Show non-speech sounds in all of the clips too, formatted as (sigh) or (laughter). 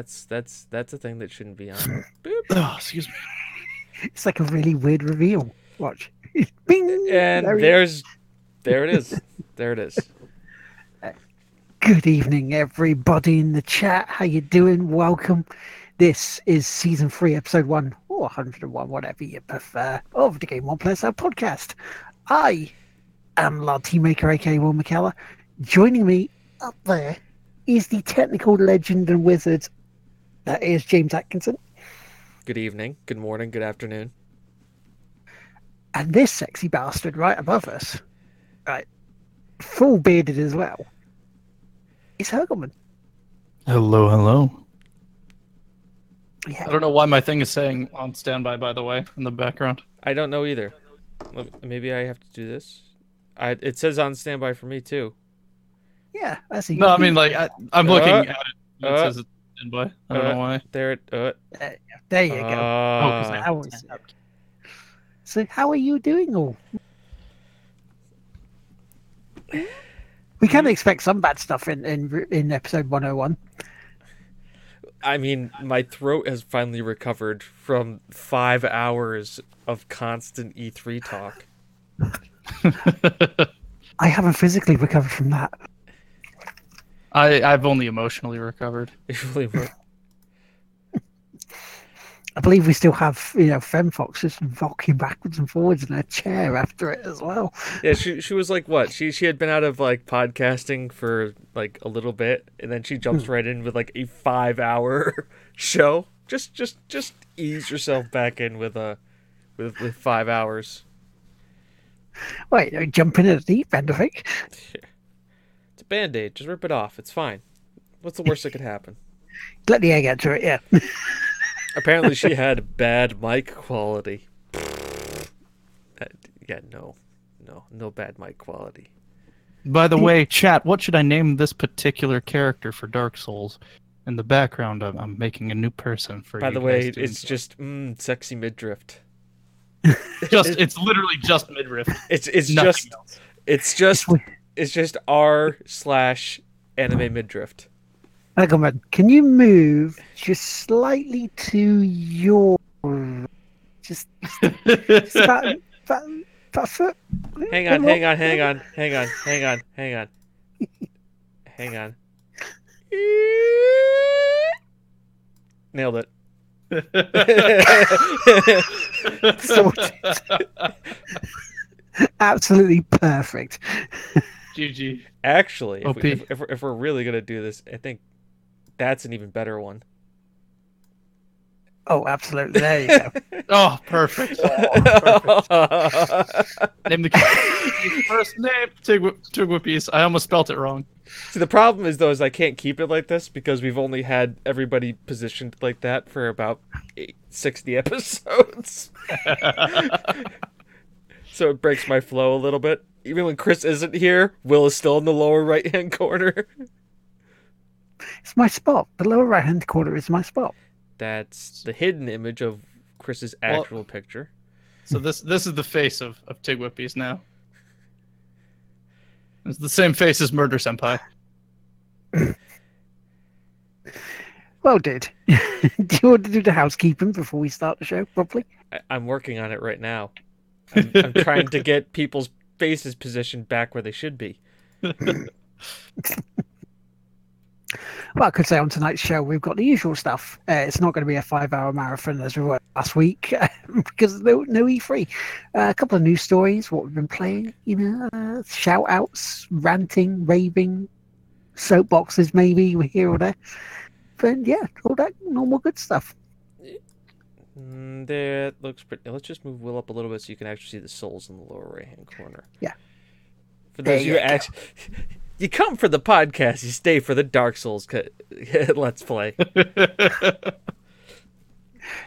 That's that's that's a thing that shouldn't be on. (coughs) Oh, excuse me. It's like a really weird reveal. Watch. Bing! And There there's there it is. (laughs) There it is. Good evening, everybody in the chat. How you doing? Welcome. This is season three, episode one, or 101, whatever you prefer, of the Game Won't Play Itself podcast. I am Lardteamaker, aka Will McKellar. Joining me up there is the technical legend and wizard that is James Atkinson. Good evening, good morning, good afternoon. And this sexy bastard right above us, right, full bearded as well, is Hurgleman. Hello, hello. Yeah. I don't know why my thing is saying on standby, by the way, in the background. I don't know either. Maybe I have to do this. I it says on standby for me too. Yeah, I see. No, I mean, like, I, I'm looking Uh, at it. It uh, says it's standby. I don't uh, know why. There it uh, there you go. uh, Now it's- So, how are you doing all? We can expect some bad stuff in in, in episode 101. I mean, my throat has finally recovered from five hours of constant E3 talk. (laughs) I haven't physically recovered from that. I, I've only emotionally recovered. It really was. I believe we still have, you know, Femfox just rocking backwards and forwards in her chair after it as well. Yeah, she she was like what? She she had been out of like podcasting for like a little bit, and then she jumps right in with like a five hour (laughs) show. Just just just ease yourself back in with a with with five hours. Wait, uh, jumping in at the deep end, I think. (laughs) It's a band aid. Just rip it off. It's fine. What's the worst that could happen? (laughs) Let the egg get to it, yeah. (laughs) Apparently, she had bad mic quality. Uh, yeah, no, no, no bad mic quality. By the way, chat, what should I name this particular character for Dark Souls? In the background, I'm, I'm making a new person for By you the way, it's enjoy. just mm, sexy midriff. (laughs) just it's literally just midriff. It's it's Nothing just else. it's just we- it's just r slash anime midriff. Hurgleman, can you move just slightly to your. Just, just (laughs) about, about, about a foot? Hang on, hang on, hang on, hang on, hang on, hang on, hang on. Nailed it. (laughs) Sorted. Absolutely perfect. GG. Actually, if, we, if, if, we're, if we're really gonna do this, I think that's an even better one. Oh, absolutely. There you go. (laughs) Oh, (laughs) oh, perfect. Name the first name. Tigwhippies. I almost spelt it wrong. See, the problem is though, is I can't keep it like this because we've only had everybody positioned like that for about eight, 60 episodes. (laughs) so it breaks my flow a little bit. Even when Chris isn't here, Will is still in the lower right hand (laughs) corner. It's my spot. The lower right hand corner is my spot. That's the hidden image of Chris's Well- actual picture. So this this is the face of of Tigwhippies now. It's the same face as Murder Senpai. (coughs) Well, dude. (laughs) do you want to do the housekeeping before we start the show properly? I- I'm working on it right now. I'm, I'm (laughs) trying to get people's faces positioned back where they should be. (laughs) Well, I could say on tonight's show we've got the usual stuff. Uh, it's not going to be a five-hour marathon as we were last week (laughs) because no, no E3. Uh, a couple of news stories, what we've been playing, you know, uh, shout-outs, ranting, raving, soapboxes maybe we here or there. But yeah, all that normal good stuff. Mm, that looks pretty. Let's just move Will up a little bit so you can actually see the souls in the lower right hand corner. Yeah. For those you you who go. act- (laughs) you come for the podcast, you stay for the Dark Souls co- (laughs) Let's Play. (laughs)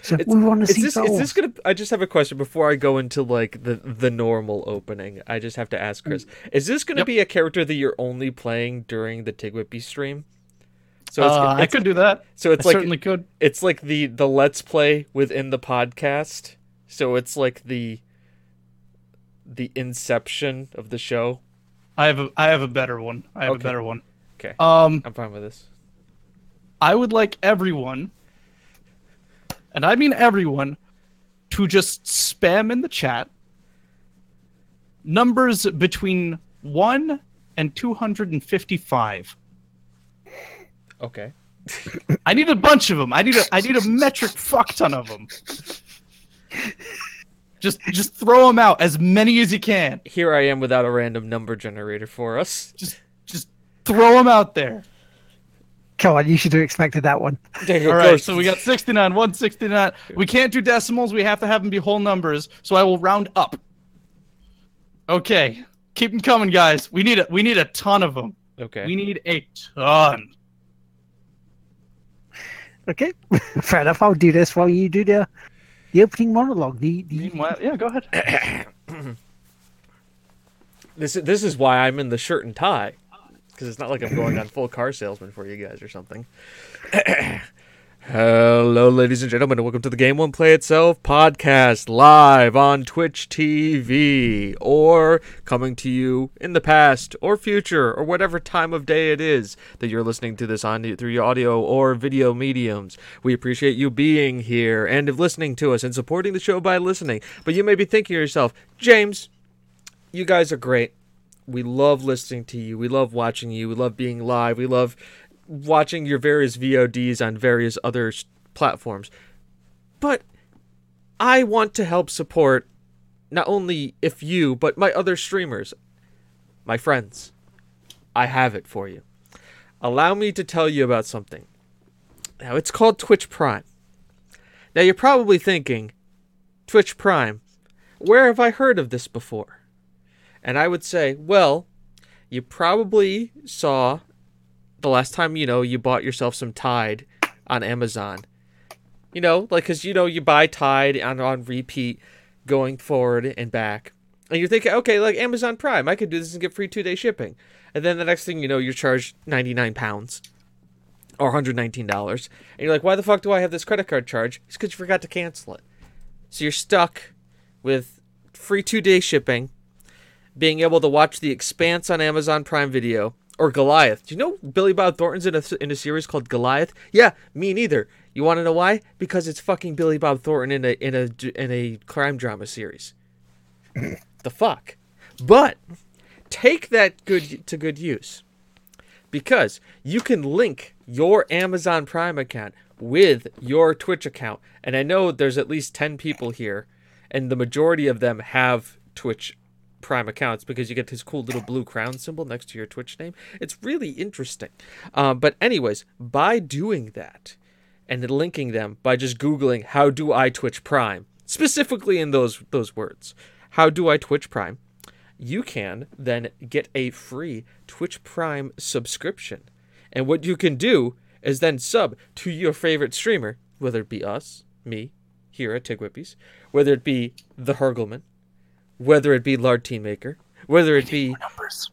So we want to see this is this gonna? I just have a question before I go into like the the normal opening. I just have to ask Chris: Is this gonna Yep. be a character that you're only playing during the Tigwhippy stream? So it's, uh, I could do that. so it's I like certainly could. it's like the the let's play within the podcast so it's like the the inception of the show I have a I have a better one. I have Okay. a better one. Okay. Um, i'm fine with this I would like everyone, and I mean everyone, to just spam in the chat numbers between 1 and 255. Okay. (laughs) I need a bunch of them. I need a I need a metric fuck ton of them. Just just throw them out as many as you can. Here I am without a random number generator for us. Just just throw them out there. Come on, you should have expected that one. (laughs) There you All go. right, so we got 69, 169. We can't do decimals. We have to have them be whole numbers. So I will round up. Okay, keep them coming, guys. We need a we need a ton of them. Okay. We need a ton. Okay, (laughs) fair enough. I'll do this while you do the the opening monologue. The, the Meanwhile, yeah, go ahead. (clears throat) This is this is why I'm in the shirt and tie, because it's not like I'm going on full car salesman for you guys or something. (clears throat) Hello, ladies and gentlemen, and welcome to the Game Won't Play Itself podcast, live on Twitch TV, or coming to you in the past or future, or whatever time of day it is that you're listening to this on through your audio or video mediums. We appreciate you being here and of listening to us and supporting the show by listening. But you may be thinking to yourself, James, you guys are great. We love listening to you. We love watching you. We love being live. We love watching your various VODs on various other platforms. But I want to help support not only if you, but my other streamers, my friends. I have it for you. Allow me to tell you about something. Now, it's called Twitch Prime. Now, you're probably thinking, Twitch Prime, where have I heard of this before? And I would say, well, you probably saw the last time, you know, you bought yourself some Tide on Amazon. You know, like, because, you know, you buy Tide on, on repeat going forward and back. And you're thinking, okay, like Amazon Prime, I could do this and get free two day shipping. And then the next thing you know, you're charged 99 pounds or $119. And you're like, why the fuck do I have this credit card charge? It's because you forgot to cancel it. So you're stuck with free two day shipping, being able to watch The Expanse on Amazon Prime Video, or Goliath. Do you know Billy Bob Thornton's in a, in a series called Goliath? Yeah, me neither. You want to know why? Because it's fucking Billy Bob Thornton in a in a in a crime drama series. (coughs) the fuck. But take that good to good use because you can link your Amazon Prime account with your Twitch account. And I know there's at least 10 people here, and the majority of them have Twitch Prime accounts because you get this cool little blue crown symbol next to your Twitch name. It's really interesting. Um, but, anyways, by doing that and linking them by just Googling, how do I Twitch Prime? Specifically in those, those words, how do I Twitch Prime? you can then get a free Twitch Prime subscription. And what you can do is then sub to your favorite streamer, whether it be us, me, here at Tigwhippies, whether it be the Hurgleman, whether it be Lardteamaker, whether it be Numbers.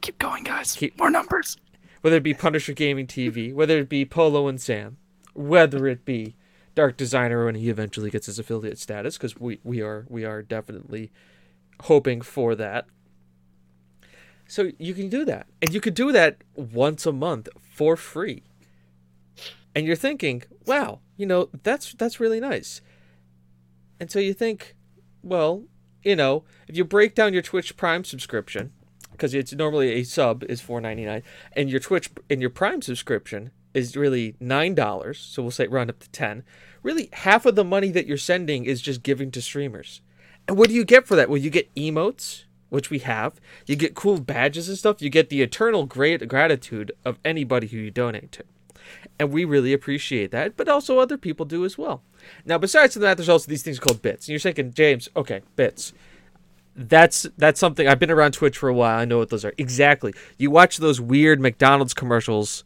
Keep going, guys. Keep- More numbers. whether it be Punisher Gaming TV, whether it be Polo and Sam, whether it be Dark Designer when he eventually gets his affiliate status, because we, we are we are definitely hoping for that. So you can do that, and you could do that once a month for free. And you're thinking, wow, you know that's that's really nice. And so you think, well, you know, if you break down your Twitch Prime subscription, because it's normally a sub is four ninety nine, and your Twitch and your Prime subscription is really nine dollars. So we'll say round up to ten. Really, half of the money that you're sending is just giving to streamers. And what do you get for that? Well, you get emotes, which we have. You get cool badges and stuff. You get the eternal great gratitude of anybody who you donate to. And we really appreciate that, but also other people do as well. Now, besides that, there's also these things called bits. And you're thinking, James, okay, bits that's that's something I've been around Twitch for a while. I know what those are. Exactly. You watch those weird McDonald's commercials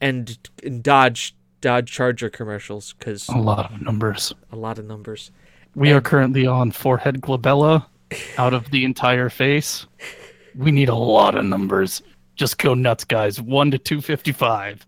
and, and Dodge Dodge Charger commercials because A lot of numbers. a lot of numbers. We are currently on forehead glabella out of the entire face. We need a lot of numbers. Just go nuts, guys. 1 to 255.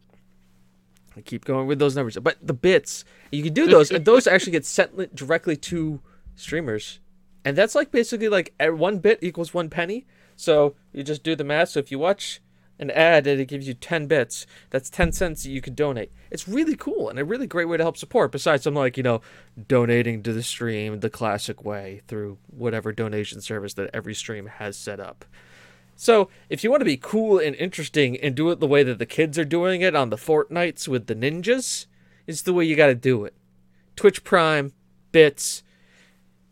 I keep going with those numbers, but the bits you can do those, and those actually get sent directly to streamers, and that's like basically like one bit equals one penny. So you just do the math. So if you watch an ad and it gives you 10 bits. That's 10 cents that you can donate. It's really cool and a really great way to help support, besides I'm like, you know, donating to the stream the classic way through whatever donation service that every stream has set up. So, if you want to be cool and interesting and do it the way that the kids are doing it on the Fortnites with the ninjas, it's the way you got to do it. Twitch Prime, bits,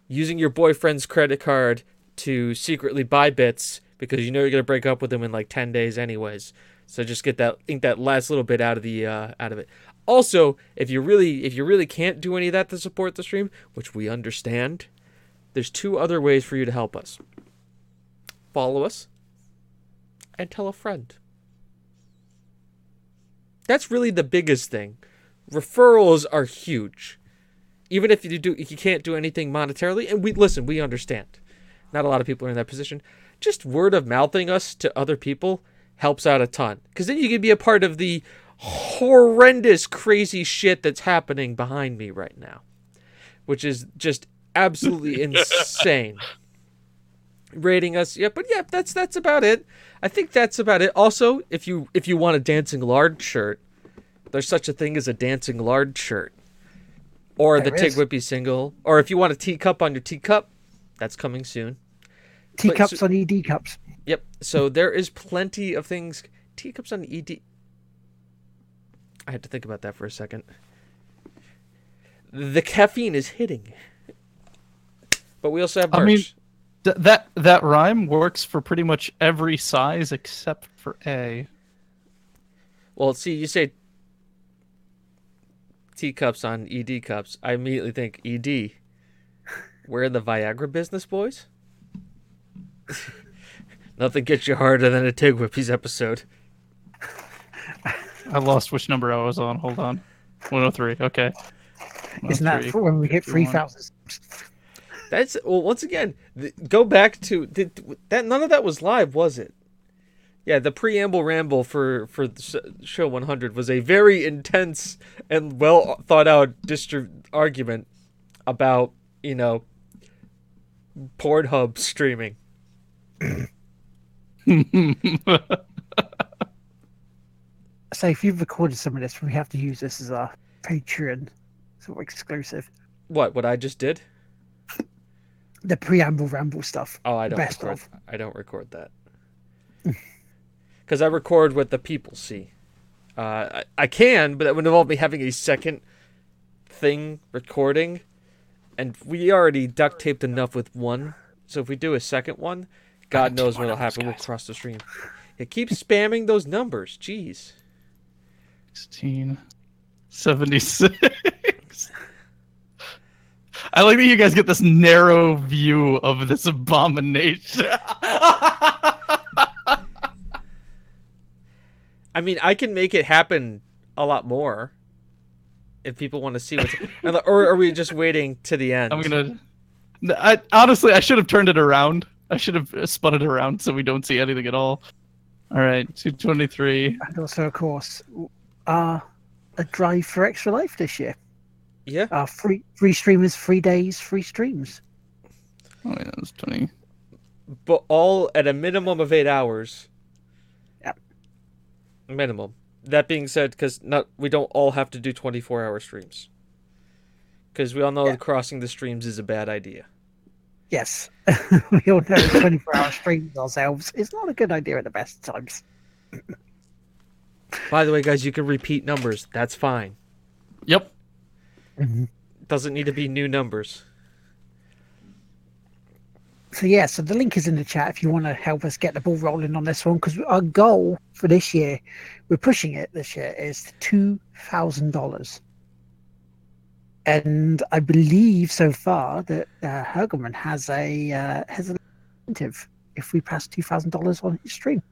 using your boyfriend's credit card to secretly buy bits because you know you're gonna break up with him in like ten days anyways. So just get that ink that last little bit out of the uh, out of it. Also, if you really if you really can't do any of that to support the stream, which we understand, there's two other ways for you to help us. Follow us and tell a friend. That's really the biggest thing. Referrals are huge. Even if you do if you can't do anything monetarily, and we listen, we understand. Not a lot of people are in that position. Just word of mouthing us to other people helps out a ton. Because then you can be a part of the horrendous, crazy shit that's happening behind me right now, which is just absolutely (laughs) insane. Rating us, yeah, but yeah, that's that's about it. I think that's about it. Also, if you if you want a dancing lard shirt, there's such a thing as a dancing lard shirt, or the There Tig. Whippy single, or if you want a teacup on your teacup, that's coming soon. Teacups so- on ED cups. Yep. So there is plenty of things. Teacups on ED. I had to think about that for a second. The caffeine is hitting. But we also have merch. I mean- Th- that that rhyme works for pretty much every size except for A. well, see, you say teacups on ED cups. I immediately think ED. We're in the Viagra business, boys. (laughs) Nothing gets you harder than a Tig Whippies episode. I lost which number I was on. Hold on. 103. Okay. Isn't oh that for when we hit 3,000? That's well. Once again, th- go back to did, that. None of that was live, was it? Yeah, the preamble ramble for for show 100 was a very intense and well thought out distri- argument about you know Pornhub streaming. (laughs) So if you've recorded some of this, we have to use this as our Patreon sort of exclusive. What? What I just did? The preamble ramble stuff. Oh, I don't Best record. of. I don't record that (laughs) because I record what the people see. Uh, I, I can, but that would involve me having a second thing recording, and we already duct taped enough with one. So if we do a second one, God knows what'll of those happen. We'll cross the stream. Yeah, keep spamming those numbers. Jeez. 16, 76. I like that you guys get this narrow view of this abomination. I mean, I can make it happen a lot more if people want to see what's. or are we just waiting to the end? I'm gonna. I honestly, I should have turned it around. I should have spun it around so we don't see anything at all. All right, 223. And also, of course, uh, a drive for extra life this year. Yeah. Uh, free free streamers, free days, free streams. Oh, yeah, that's 20. but all at a minimum of eight hours. Yep. Minimum. That being said, because not we don't all have to do twenty four hour streams. Because we all know Yeah. that crossing the streams is a bad idea. Yes, (laughs) we all know 24 hour streams ourselves is not a good idea at the best times. By the way, guys, you can repeat numbers. That's fine. Yep. Doesn't need to be new numbers. So yeah, so the link is in the chat if you want to help us get the ball rolling on this one because our goal for this year, we're pushing it this year is two thousand dollars, and I believe so far that uh, Hurgleman has a uh, has an incentive if we pass two thousand dollars on his stream.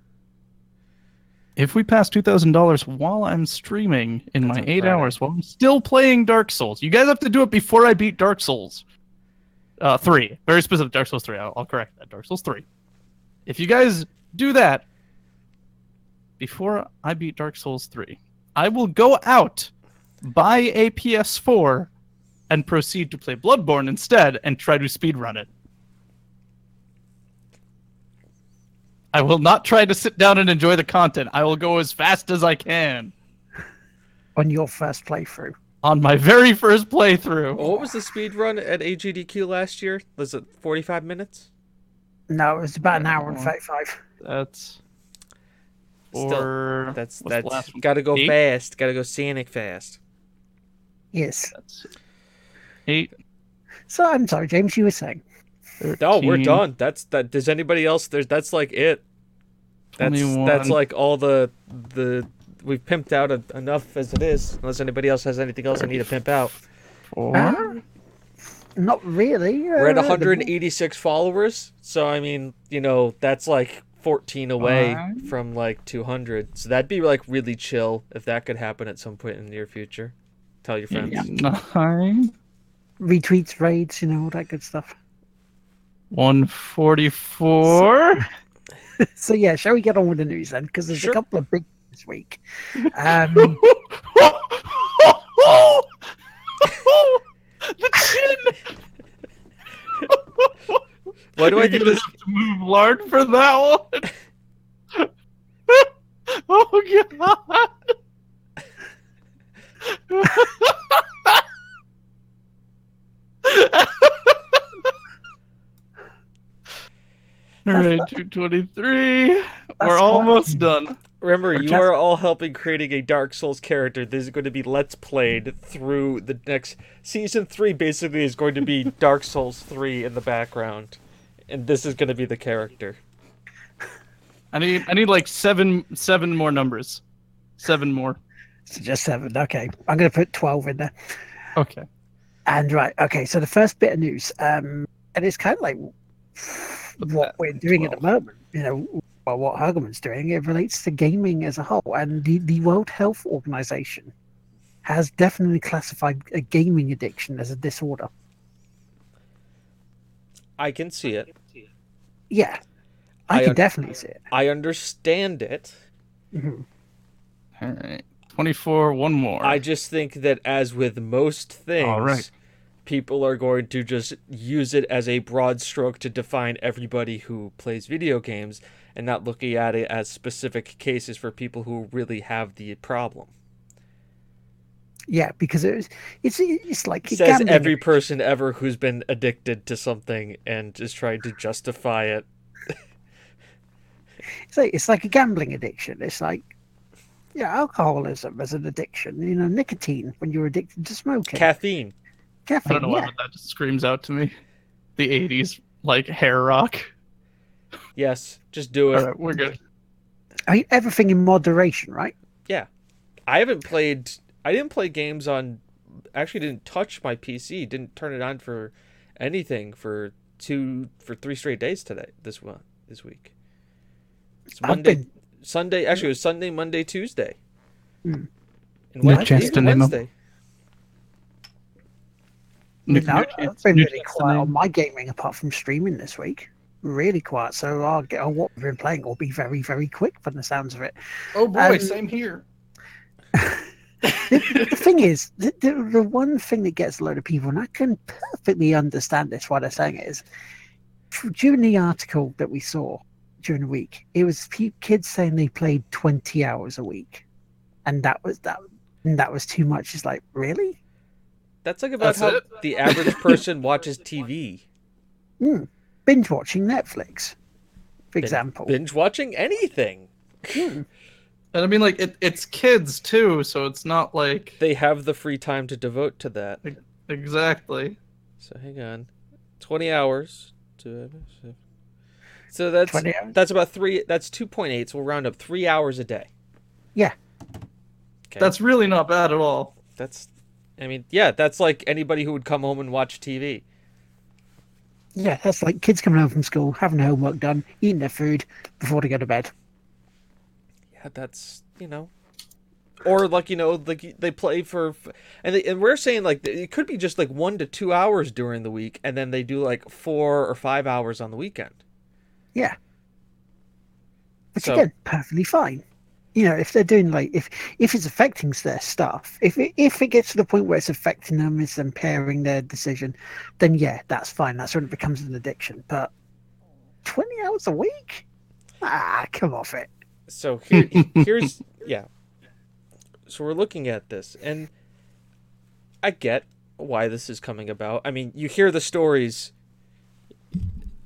If we pass $2,000 while I'm streaming in That's my eight hours while I'm still playing Dark Souls, you guys have to do it before I beat Dark Souls. Uh, three. Very specific. Dark Souls 3. I'll, I'll correct that. Dark Souls 3. If you guys do that before I beat Dark Souls 3, I will go out, buy a PS4, and proceed to play Bloodborne instead and try to speedrun it. I will not try to sit down and enjoy the content. I will go as fast as I can on your first playthrough. on my very first playthrough. Oh, what was the speed run at AGDQ last year? Was it 45 minutes? No, it was about an hour and Oh. thirty-five. That's Still, or That's that's last one? got to go Eight? fast. Got to go Sonic fast. Yes. That's eight. So I'm sorry, James. You were saying. No, we're done. That's that. Does anybody else? There's that's like it. That's that's like all the the we've pimped out a, enough as it is. Unless anybody else has anything else I need to pimp out. Four. Uh, not really. We're at uh, the- 186 followers, so I mean, you know, that's like 14 away Fine. from like 200. So that'd be like really chill if that could happen at some point in the near future. Tell your friends. (laughs) Nine. retweets, raids, you know, all that good stuff. One forty-four. (laughs) So yeah, shall we get on with the news then? Because there's Sure. a couple of big this week. (laughs) Um, the chin. (laughs) Why do I You're think this? have to move lard for that one? oh god. (laughs) All right, 223. We're quite- almost done. Remember, you Just- are all helping creating a Dark Souls character. This is going to be Let's Played through the next season three. Basically, is going to be (laughs) Dark Souls three in the background, and this is going to be the character. I need I need like seven seven more numbers. Seven more. so just seven. Okay, I'm going to put twelve in there. Okay. And right, okay. So the first bit of news, um, and it's kind of like (laughs) what we're doing at the moment. You know, well, what Hurgleman's doing. It relates to gaming as a whole, and the the World Health Organization has definitely classified a gaming addiction as a disorder. I can see it. Yeah, I, I can un- definitely see it. I understand it. Mhm. All right. 24, one more. I just think that, as with most things, All right. People are going to just use it as a broad stroke to define everybody who plays video games and not looking at it as specific cases for people who really have the problem. Yeah, because it was, it's it's like a Says every person ever who's been addicted to something and is trying to justify it. (laughs) It's like, it's like a gambling addiction. It's like yeah, alcoholism as an addiction. You know, nicotine when you're addicted to smoking. Caffeine. I don't know why, yeah. but that just screams out to me. The 80s, like hair rock. Yes, just do it. All right, we're good. I mean, everything in moderation, right? Yeah. I haven't played. I didn't play games on. Actually, didn't touch my PC. Didn't turn it on for anything for two for three straight days today. This one this week. It's Monday, been- Sunday. Actually, it was Sunday, Monday, Tuesday, Hmm. and No Wednesday. chance to even name 'em. Wednesday. Nick No, Nucci- I've been really quiet on my gaming apart from streaming this week. Really quiet. So I'll get on what we've been playing will be very, very quick from the sounds of it. Oh boy, Um, same here. (laughs) the thing is, the, the, the one thing that gets a load of people, and I can perfectly understand this, why they're saying it is, during the article that we saw during the week, it was kids saying they played 20 hours a week. And that was that. And that was too much. It's like, really? That's like about That's how it? the average (laughs) person watches TV. Hmm. Binge watching Netflix, for Bin- example. Binge watching anything. Hmm. And I mean, like, it, it's kids too, so it's not like. They have the free time to devote to that. Exactly. So hang on, twenty hours. To, so that's that's about three. That's two point eight. So we'll round up three hours a day. Yeah. Okay. That's really not bad at all. that's. I mean, yeah, that's like anybody who would come home and watch TV. Yeah, that's like kids coming home from school, having their homework done, eating their food before they go to bed. Yeah, that's you know, or like you know, like they play for, and they, and we're saying like it could be just like one to two hours during the week, and then they do like four or five hours on the weekend. Yeah. Which So- again, perfectly fine. You know, if they're doing like if if it's affecting their stuff, if it, if it gets to the point where it's affecting them, it's impairing their decision, then yeah, that's fine. That's when it becomes an addiction. But twenty hours a week, Ah, come off it. So here, here's (laughs) yeah. So we're looking at this, and I get why this is coming about. I mean, you hear the stories.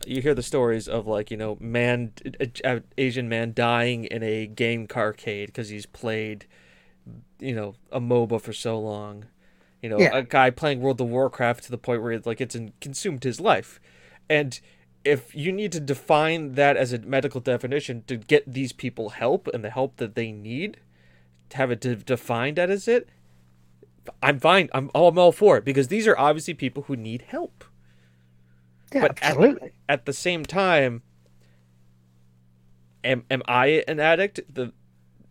You hear the stories of like you know man, a, Asian man dying in a game carcade because he's played, you know, a MOBA for so long. You know, Yeah. a guy playing World of Warcraft to the point where it, like it's in, consumed his life, and if you need to define that as a medical definition to get these people help and the help that they need, to have it de- defined as it, I'm fine. I'm I'm all for it because these are obviously people who need help. Yeah, But at- absolutely. At the same time, am am I an addict? The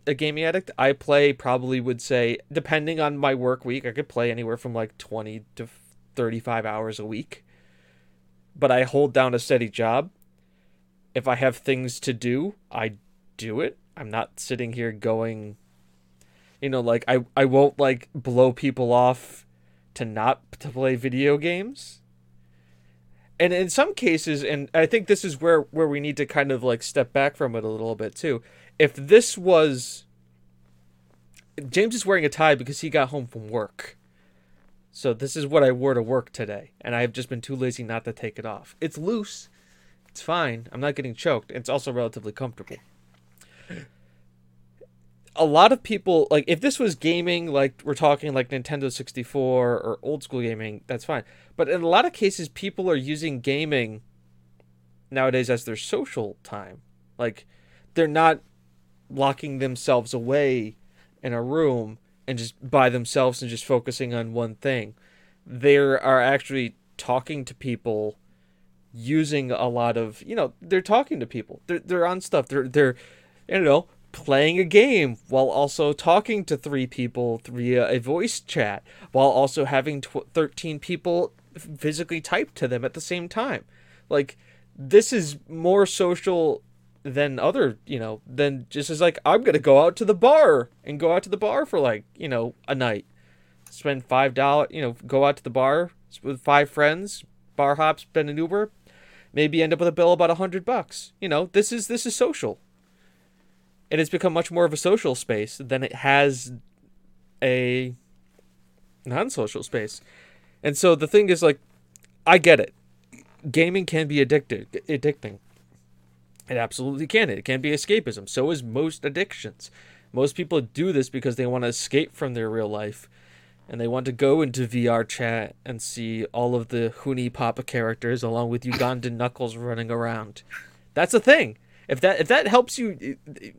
a gaming addict? I play probably would say depending on my work week, I could play anywhere from like 20 to 35 hours a week. But I hold down a steady job. If I have things to do, I do it. I'm not sitting here going you know like I I won't like blow people off to not to play video games and in some cases and i think this is where where we need to kind of like step back from it a little bit too. If this was james is wearing a tie because he got home from work. So this is what i wore to work today and i've just been too lazy not to take it off. It's loose. It's fine. I'm not getting choked. It's also relatively comfortable a lot of people like if this was gaming like we're talking like Nintendo 64 or old school gaming that's fine. But in a lot of cases people are using gaming nowadays as their social time. Like they're not locking themselves away in a room and just by themselves and just focusing on one thing. They are actually talking to people using a lot of you know they're talking to people. They're, they're on stuff. They're they're you know playing a game while also talking to three people via a voice chat while also having tw- 13 people physically type to them at the same time. Like this is more social than other you know than just as like i'm gonna go out to the bar and go out to the bar for like you know a night. Spend five dollar you know go out to the bar with five friends bar hop spend an uber maybe end up with a bill about a hundred bucks. You know this is this is social and it's become much more of a social space than it has a non-social space. And so the thing is like i get it. Gaming can be addicted addicting. It absolutely can. It can be escapism. So is most addictions. Most people do this because they want to escape from their real life and they want to go into VR chat and see all of the Huni Papa characters along with Ugandan (laughs) Knuckles running around. That's a thing. If that if that helps you, it- it-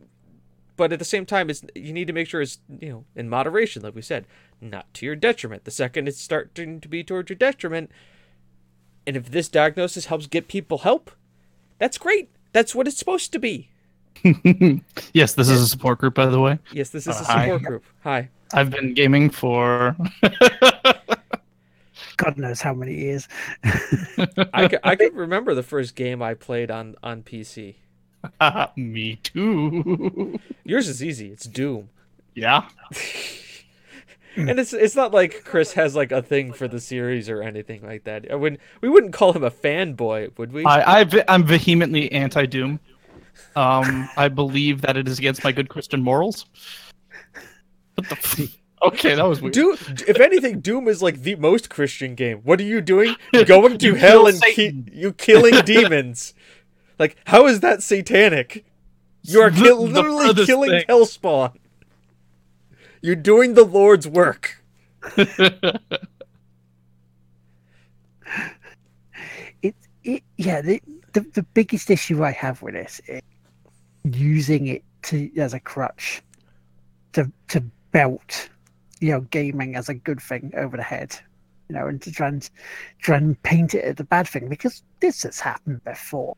but at the same time, it's you need to make sure it's you know in moderation, like we said, not to your detriment. The second it's starting to be towards your detriment, and if this diagnosis helps get people help, that's great. That's what it's supposed to be. (laughs) yes, this is a support group, by the way. Yes, this is a Uh, hi. support group. Hi. I've been gaming for. (laughs) God knows how many years. I, (laughs) c- I can remember the first game I played on on PC. (laughs) Me too. Yours is easy. It's Doom. yeah. (laughs) And it's it's not like Chris has like a thing for the series or anything like that. I wouldn't we wouldn't call him a fanboy, would we? I, I I'm vehemently anti Doom. Um, I believe that it is against my good Christian morals. What the? F- okay, that was weird. Doom, if anything, Doom is like the most Christian game. What are you doing? (laughs) Going to You hell and ki- you killing demons. Like, how is that satanic? You are The- kill- (laughs) the literally killing thing. Hellspawn. You're doing the Lord's work. (laughs) It, it yeah, the, the the biggest issue I have with this is using it to as a crutch to to belt, you know, gaming as a good thing over the head. You know, and to try and try and paint it as a bad thing because this has happened before.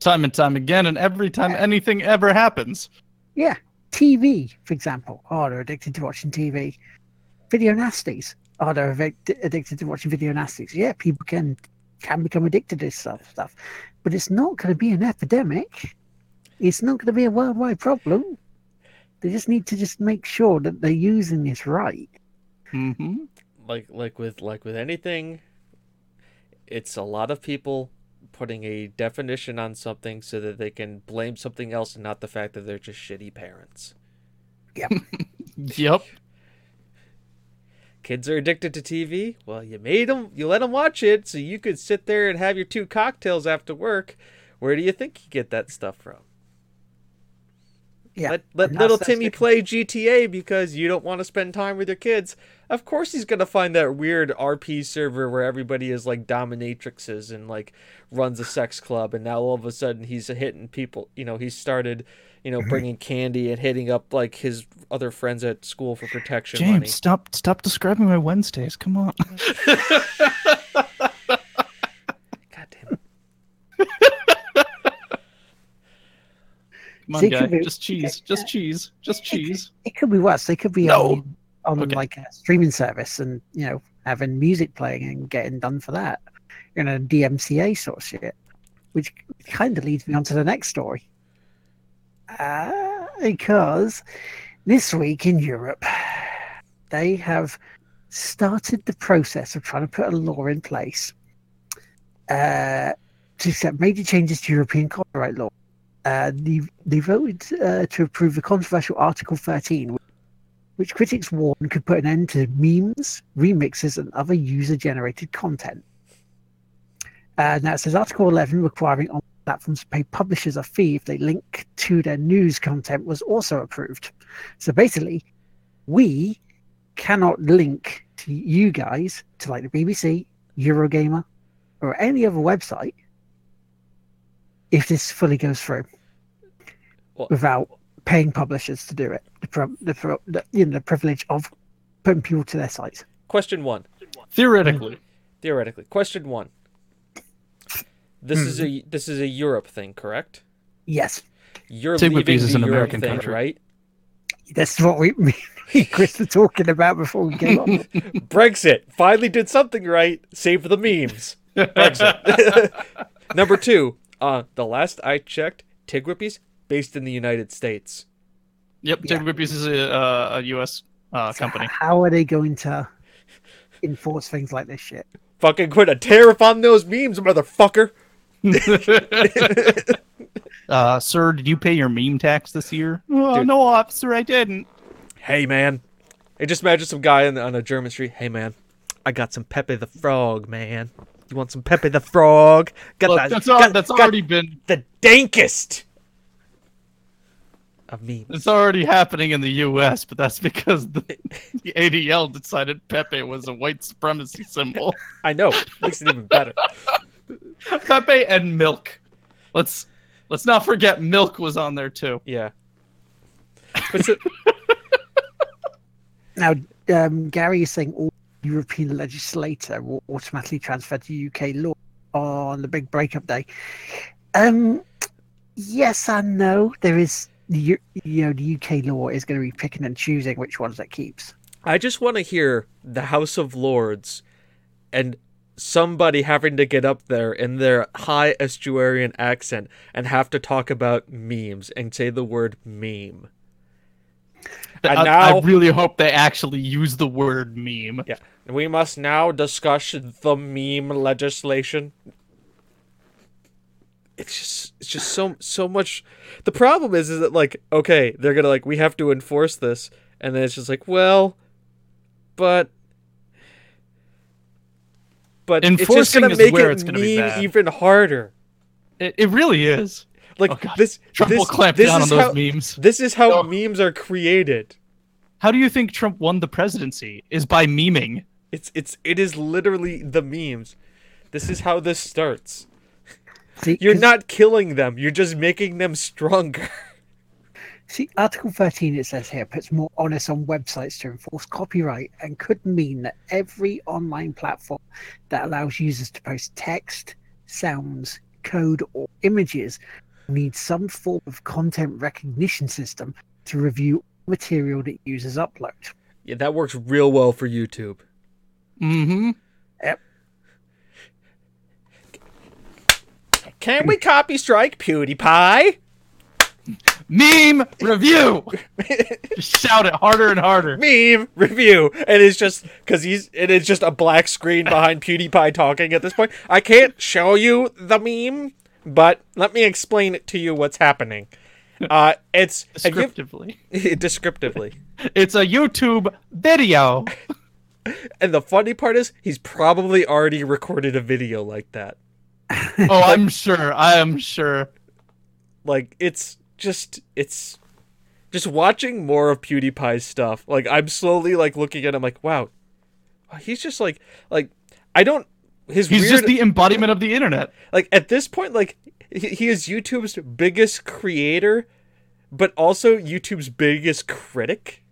Time and time again, and every time anything ever happens. Yeah. TV, for example. Oh, they're addicted to watching TV. Video nasties. Oh, they're addic- addicted to watching video nasties. Yeah, people can can become addicted to this stuff, stuff. But it's not going to be an epidemic. It's not going to be a worldwide problem. They just need to just make sure that they're using this right. hmm like like with like with anything it's a lot of people putting a definition on something so that they can blame something else and not the fact that they're just shitty parents. Yep. (laughs) Yep. Kids are addicted to TV. Well, you made them, you let them watch it so you could sit there and have your two cocktails after work. Where do you think you get that stuff from? Yeah. Let, let little Timmy play GTA because you don't want to spend time with your kids. Of course, he's gonna find that weird RP server where everybody is like dominatrixes and like runs a sex club, and now all of a sudden he's hitting people. You know, he started, you know, bringing (laughs) candy and hitting up like his other friends at school for protection James, money. stop stop describing my Wednesdays. Come on. (laughs) (laughs) God damn it! Come on, guy. be- Just cheese. Just cheese. Just cheese. It could be worse. They could be No. on, on Okay. like a streaming service and you know having music playing and getting done for that, you know, DMCA sort of shit, which kind of leads me on to the next story. Uh, because this week in Europe, they have started the process of trying to put a law in place uh, to set major changes to European copyright law. Uh, they, voted uh, to approve the controversial Article 13, which critics warn could put an end to memes, remixes, and other user generated content. Uh, now says Article 11 requiring on platforms to pay publishers a fee if they link to their news content was also approved. So basically, we cannot link to you guys to like the BBC, Eurogamer, or any other website if this fully goes through Well- without paying publishers to do it. The, pro- the, pro- the, you know, the privilege of putting people to their sites. Question one, Theoretically. theoretically. Question one. This is hmm. a this is a Europe thing, correct? Yes, You're Tig leaving Whippies is the an Europe American thing, country. right? that's what we, me and Chris were talking about before we came on. (laughs) Brexit finally did something right. Save the memes. (laughs) Brexit. (laughs) Number two. Uh, the last I checked, Tig based in the United States. Yep. Yeah. Tig is a, uh, a U.S. Uh, So company. How are they going to enforce things like this shit? Fucking quit a tariff on those memes, motherfucker. (laughs) (laughs) uh, sir, did you pay your meme tax this year? Oh, no, officer, I didn't. Hey man. Hey, just imagine some guy on, on a German street. Hey man, I got some Pepe the Frog, man. You want some Pepe the Frog? Got Look, that. that's al- got- that's got already been the dankest of memes. it's already happening in the U.S., but that's because the, (laughs) the ADL decided Pepe was a white supremacy symbol. (laughs) I know. Makes it even better. (laughs) Pepe and milk. Let's let's not forget milk was on there too. Yeah. But so, Now, um, Gary is saying all European legislator will automatically transfer to UK law on the big breakup day. Um, yes and no. There is, the you know, the UK law is going to be picking and choosing which ones it keeps. I just want to hear the House of Lords and somebody having to get up there in their high estuarian accent and have to talk about memes and say the word meme. And I, now- I really hope they actually use the word meme. Yeah. We must now discuss the meme legislation. It's just it's just so so much the problem is is that like okay, they're going to like we have to enforce this and then it's just like, well, but but it's just going to make it it's meme even harder. It, it really is. Like Oh, God. this Trump this, will clamp this down on is those how, memes. This is how No. memes are created. How do you think Trump won the presidency? Is by meming. It's it's it is literally the memes. This is how this starts. See, you're not killing them. You're just making them stronger. (laughs) See, Article 13, it says here, puts more onus on websites to enforce copyright and could mean that every online platform that allows users to post text, sounds, code, or images needs some form of content recognition system to review material that users upload. Yeah, that works real well for YouTube. Mm-hmm. Can we copy strike PewDiePie? Meme review. (laughs) Just shout it harder and harder. meme review and it's just because he's it is just a black screen behind pewdiepie talking at this point i can't show you the meme but let me explain it to you what's happening uh it's Descriptively, (laughs) descriptively it's a YouTube video. (laughs) (laughs) and the funny part is he's probably already recorded a video like that (laughs) Oh, I'm sure. I am sure. like it's just it's just watching more of pewdiepie's stuff like i'm slowly like looking at him like wow he's just like like i don't his He's weird, just the embodiment of the internet. like at this point like he, he is youtube's biggest creator but also youtube's biggest critic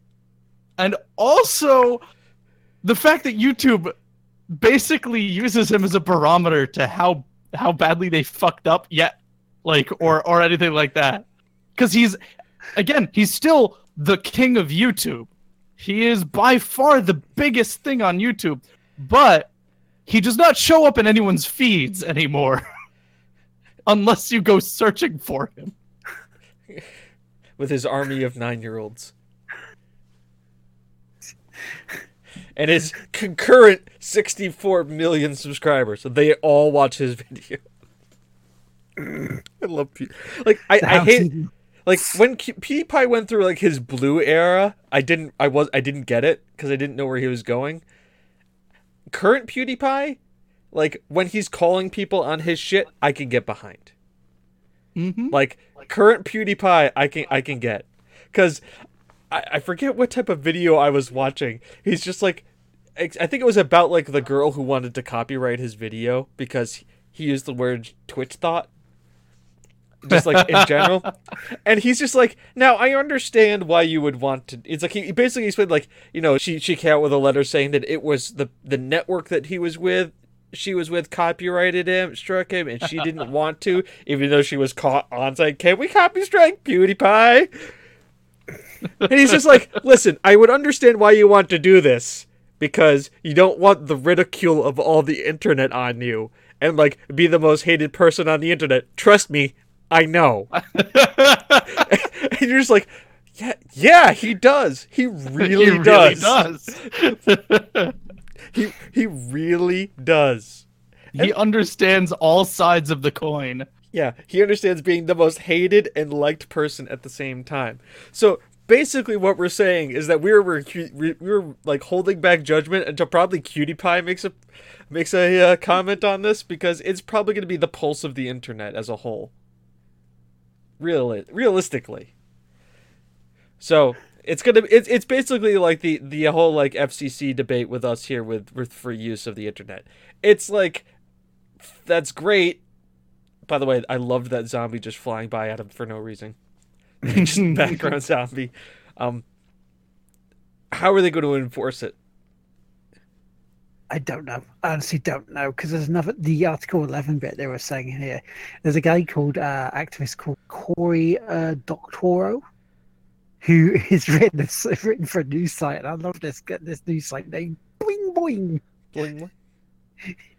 And also, the fact that YouTube basically uses him as a barometer to how how badly they fucked up yet, like or or anything like that. Because he's again, he's still the king of YouTube. He is by far the biggest thing on YouTube, but he does not show up in anyone's feeds anymore. (laughs) Unless you go searching for him. with his army of nine-year-olds (laughs) and his concurrent 64 million subscribers so they all watch his video i love Pew- like i, I hate like when Q- PewDiePie went through like his blue era, I didn't I was I didn't get it because I didn't know where he was going. Current PewDiePie, like when he's calling people on his shit, I can get behind. Mm-hmm. Like current PewDiePie, I can I can get because I, I forget what type of video I was watching. He's just like I think it was about like the girl who wanted to copyright his video because he used the word Twitch thought just like in general. (laughs) And he's just like, now I understand why you would want to. It's like he, he basically explained like, you know, she she came out with a letter saying that it was the the network that he was with, she was with copyrighted him, struck him, and she didn't (laughs) want to, even though she was caught on saying, "Can we copy strike PewDiePie?" and he's just like, listen, I would understand why you want to do this because you don't want the ridicule of all the internet on you and like be the most hated person on the internet. Trust me, I know. (laughs) (laughs) and you're just like, yeah, yeah, he does. He (laughs) really, he does. really does. He he really does. he understands all sides of the coin. Yeah, he understands being the most hated and liked person at the same time. So basically, what we're saying is that we're we're, we're, like holding back judgment until probably Cutie Pie makes a makes a uh, comment on this because it's probably going to be the pulse of the internet as a whole. Real realistically. So it's gonna it's it's basically like the the whole like FCC debate with us here with with for use of the internet. It's like that's great. By the way, I loved that zombie just flying by at him for no reason. (laughs) just background (laughs) zombie. Um, how are they going to enforce it? I don't know. I honestly don't know because there's another the Article 11 bit they were saying here. There's a guy called uh, activist called Cory uh, Doctorow who (laughs) is written written for a news site, and I love this get this news site name. Boing boing Bling,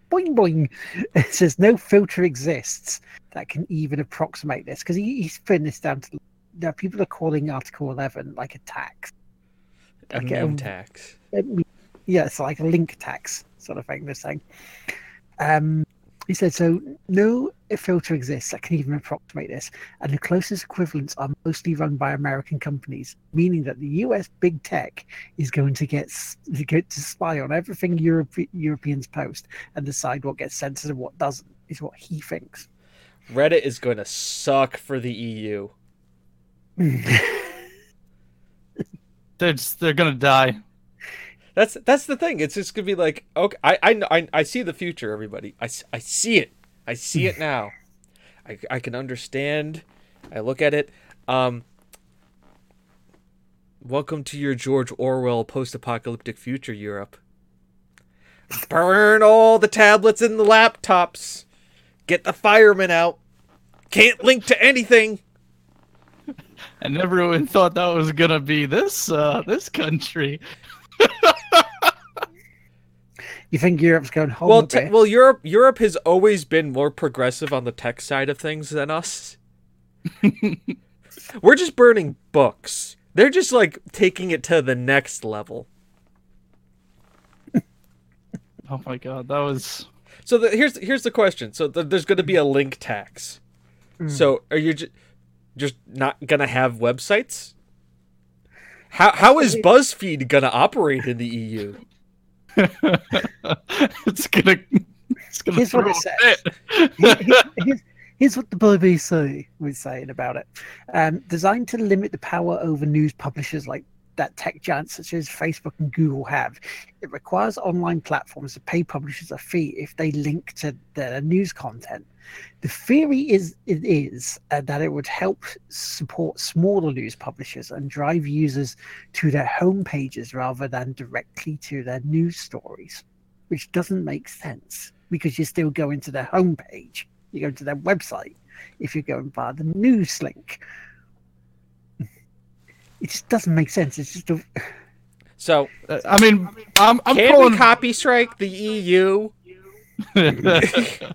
boing boing. It says no filter exists that can even approximate this because he, he's putting this down to. Now people are calling Article 11 like a tax. A Okay, meme um, tax. me- yeah, it's like a link tax sort of thing. They're saying. Um, he said so. No filter exists that can even approximate this, and the closest equivalents are mostly run by American companies, meaning that the U.S. big tech is going to get to get to spy on everything Europe, Europeans post and decide what gets censored and what doesn't. Is what he thinks. Reddit is going to suck for the EU. (laughs) They're just, they're gonna die. That's that's the thing. It's just gonna be like, okay, I I I, I see the future, everybody. I, I see it. I see it now. I I can understand. I look at it. Um. Welcome to your George Orwell post-apocalyptic future, Europe. Burn all the tablets and the laptops. Get the firemen out. Can't link to anything. And everyone thought that was gonna be this uh this country. (laughs) you think Europe's going home well, a te- bit? well, Europe Europe has always been more progressive on the tech side of things than us. (laughs) We're just burning books. They're just like taking it to the next level. (laughs) Oh my god, that was. So the, here's here's the question. So th- there's going to be a link tax. So are you ju- just not going to have websites? How how is BuzzFeed going to operate in the EU? (laughs) it's gonna. It's gonna Here's what throw it a says. fit. here's, here's what the BBC was saying about it. Um, designed to limit the power over news publishers like that tech giants such as Facebook and Google have, it requires online platforms to pay publishers a fee if they link to their news content. The theory is it is uh, that it would help support smaller news publishers and drive users to their home pages rather than directly to their news stories, which doesn't make sense because you're still going to their homepage. You go to their website if you're going via the news link. It just doesn't make sense. It's just a, So Uh, I mean, I'm I'm can calling. we copy strike the EU? (laughs)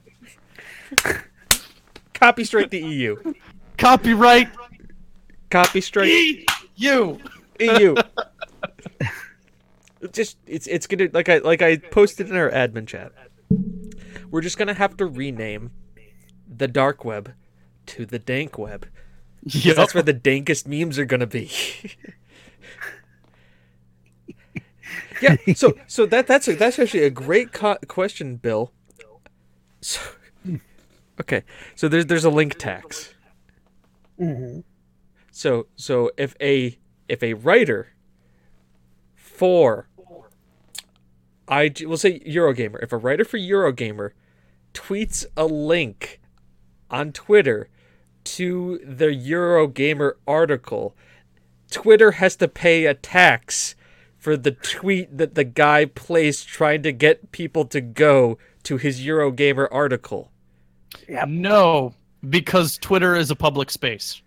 Copy strike the EU. Copyright Copy strike you. EU. It's just it's it's gonna like I like I posted in our admin chat. We're just gonna have to rename the dark web to the dank web. 'Cause Yep. That's where the dankest memes are gonna be. (laughs) yeah. So so that that's a, that's actually a great co- question, Bill. So, okay. So there's there's a link tax. Mhm. So so if a if a writer for I we'll say Eurogamer, if a writer for Eurogamer tweets a link on Twitter to the Eurogamer article, Twitter has to pay a tax for the tweet that the guy placed trying to get people to go to his Eurogamer article. No, because Twitter is a public space,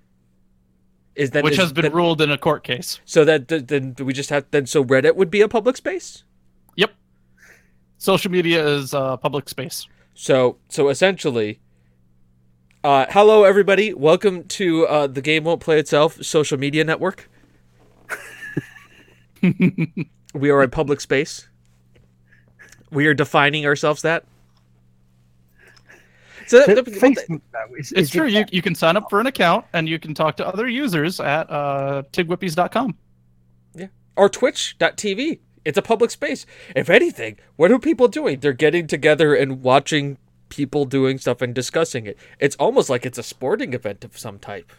Is that which is has been that- ruled in a court case. so that then we just have then so Reddit would be a public space? Yep. Social media is uh, public space. So so essentially, uh, hello everybody. Welcome to uh, the game won't play itself social media network. (laughs) we are a public space. We are defining ourselves that. So that- that- Facebook though It's is true. You, you can sign up for an account and you can talk to other users at uh, tigwhippies.com. Yeah. Or Twitch.tv. It's a public space. If anything, what are people doing? They're getting together and watching people doing stuff and discussing it. It's almost like it's a sporting event of some type.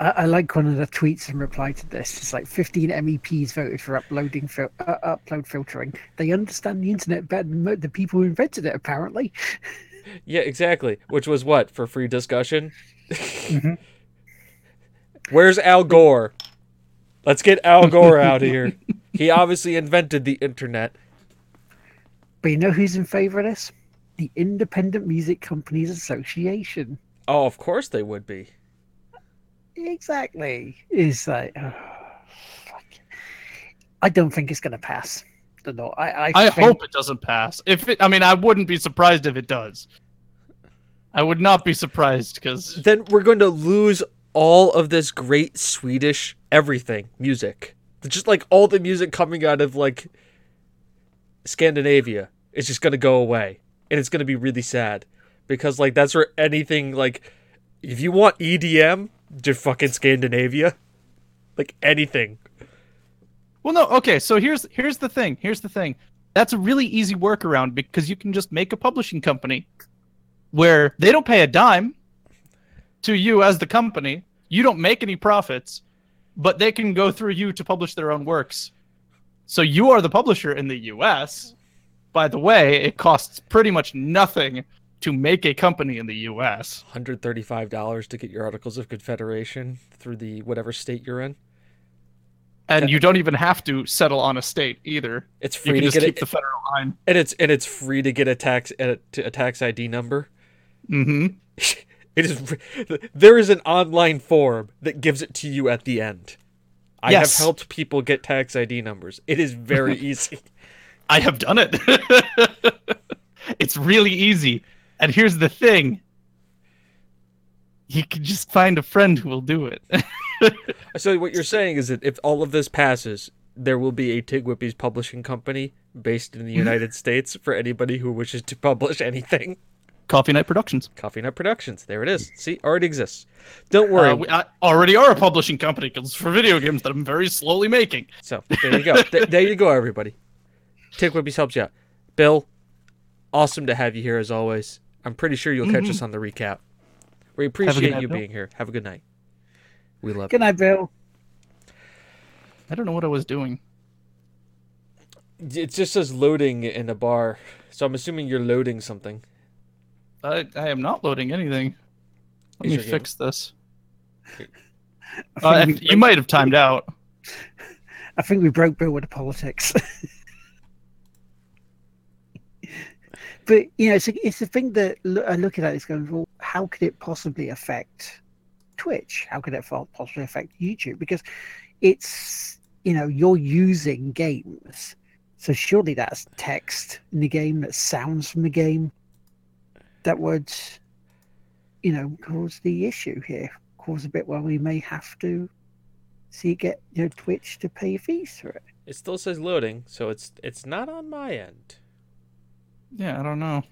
I, I like one of the tweets in reply to this. It's like 15 MEPs voted for uploading fil- uh, upload filtering. They understand the internet better than the people who invented it, apparently. (laughs) Yeah, exactly. Which was what for free discussion. (laughs) Where's Al Gore? Let's get Al Gore out of here. (laughs) He obviously invented the internet. But you know who's in favor of this? The Independent Music Companies Association. Oh, of course they would be. Exactly. It's like, oh, fuck. I don't think it's going to pass. The law. I, I, I think- hope it doesn't pass. If it, I mean, I wouldn't be surprised if it does. I would not be surprised because Then we're going to lose all of this great Swedish everything music. Just like all the music coming out of like Scandinavia is just going to go away. And it's going to be really sad because like that's where anything like if you want EDM, just fucking Scandinavia. Like anything. Well, no. Okay, so here's here's the thing. Here's the thing. That's a really easy workaround because you can just make a publishing company where they don't pay a dime to you as the company. You don't make any profits, but they can go through you to publish their own works. So you are the publisher in the U.S. By the way, it costs pretty much nothing to make a company in the U.S. $135 to get your articles of confederation through the whatever state you're in. And you don't even have to settle on a state either. It's free to get keep it, the federal line. and it's and it's free to get a tax a, a tax ID number. Mm-hmm. (laughs) it is there is an online form that gives it to you at the end. I Yes. have helped people get tax ID numbers. It is very (laughs) easy. I have done it. (laughs) it's really easy. And here's the thing you can just find a friend who will do it. (laughs) So what you're saying is that if all of this passes, there will be a Tig Whippies publishing company based in the United States for anybody who wishes to publish anything. Coffee Night Productions. Coffee Night Productions. There it is. See, already exists. Don't worry. Uh, we I already are a publishing company 'cause for video games that I'm very slowly making. So there you go. Th- there you go, everybody. Tig Whippies helps you out. Bill, awesome to have you here as always. I'm pretty sure you'll catch us on the recap. We appreciate night, you Bill. being here. Have a good night. We love you. Good night, Bill. I don't know what I was doing. It just says loading in a bar, so I'm assuming you're loading something. I, I am not loading anything. Let Is me your game- fix this. Uh, you might have timed out. (laughs) I think we broke Bill with the politics. (laughs) but you know, it's a, it's thing that I look at it's going, well, how could it possibly affect Twitch? How could it possibly affect YouTube? Because it's you know you're using games, so surely that's text in the game, that sounds from the game, that would you know cause the issue here, cause a bit where we may have to see get you know Twitch to pay fees for it. It still says loading, so it's it's not on my end. Yeah, I don't know.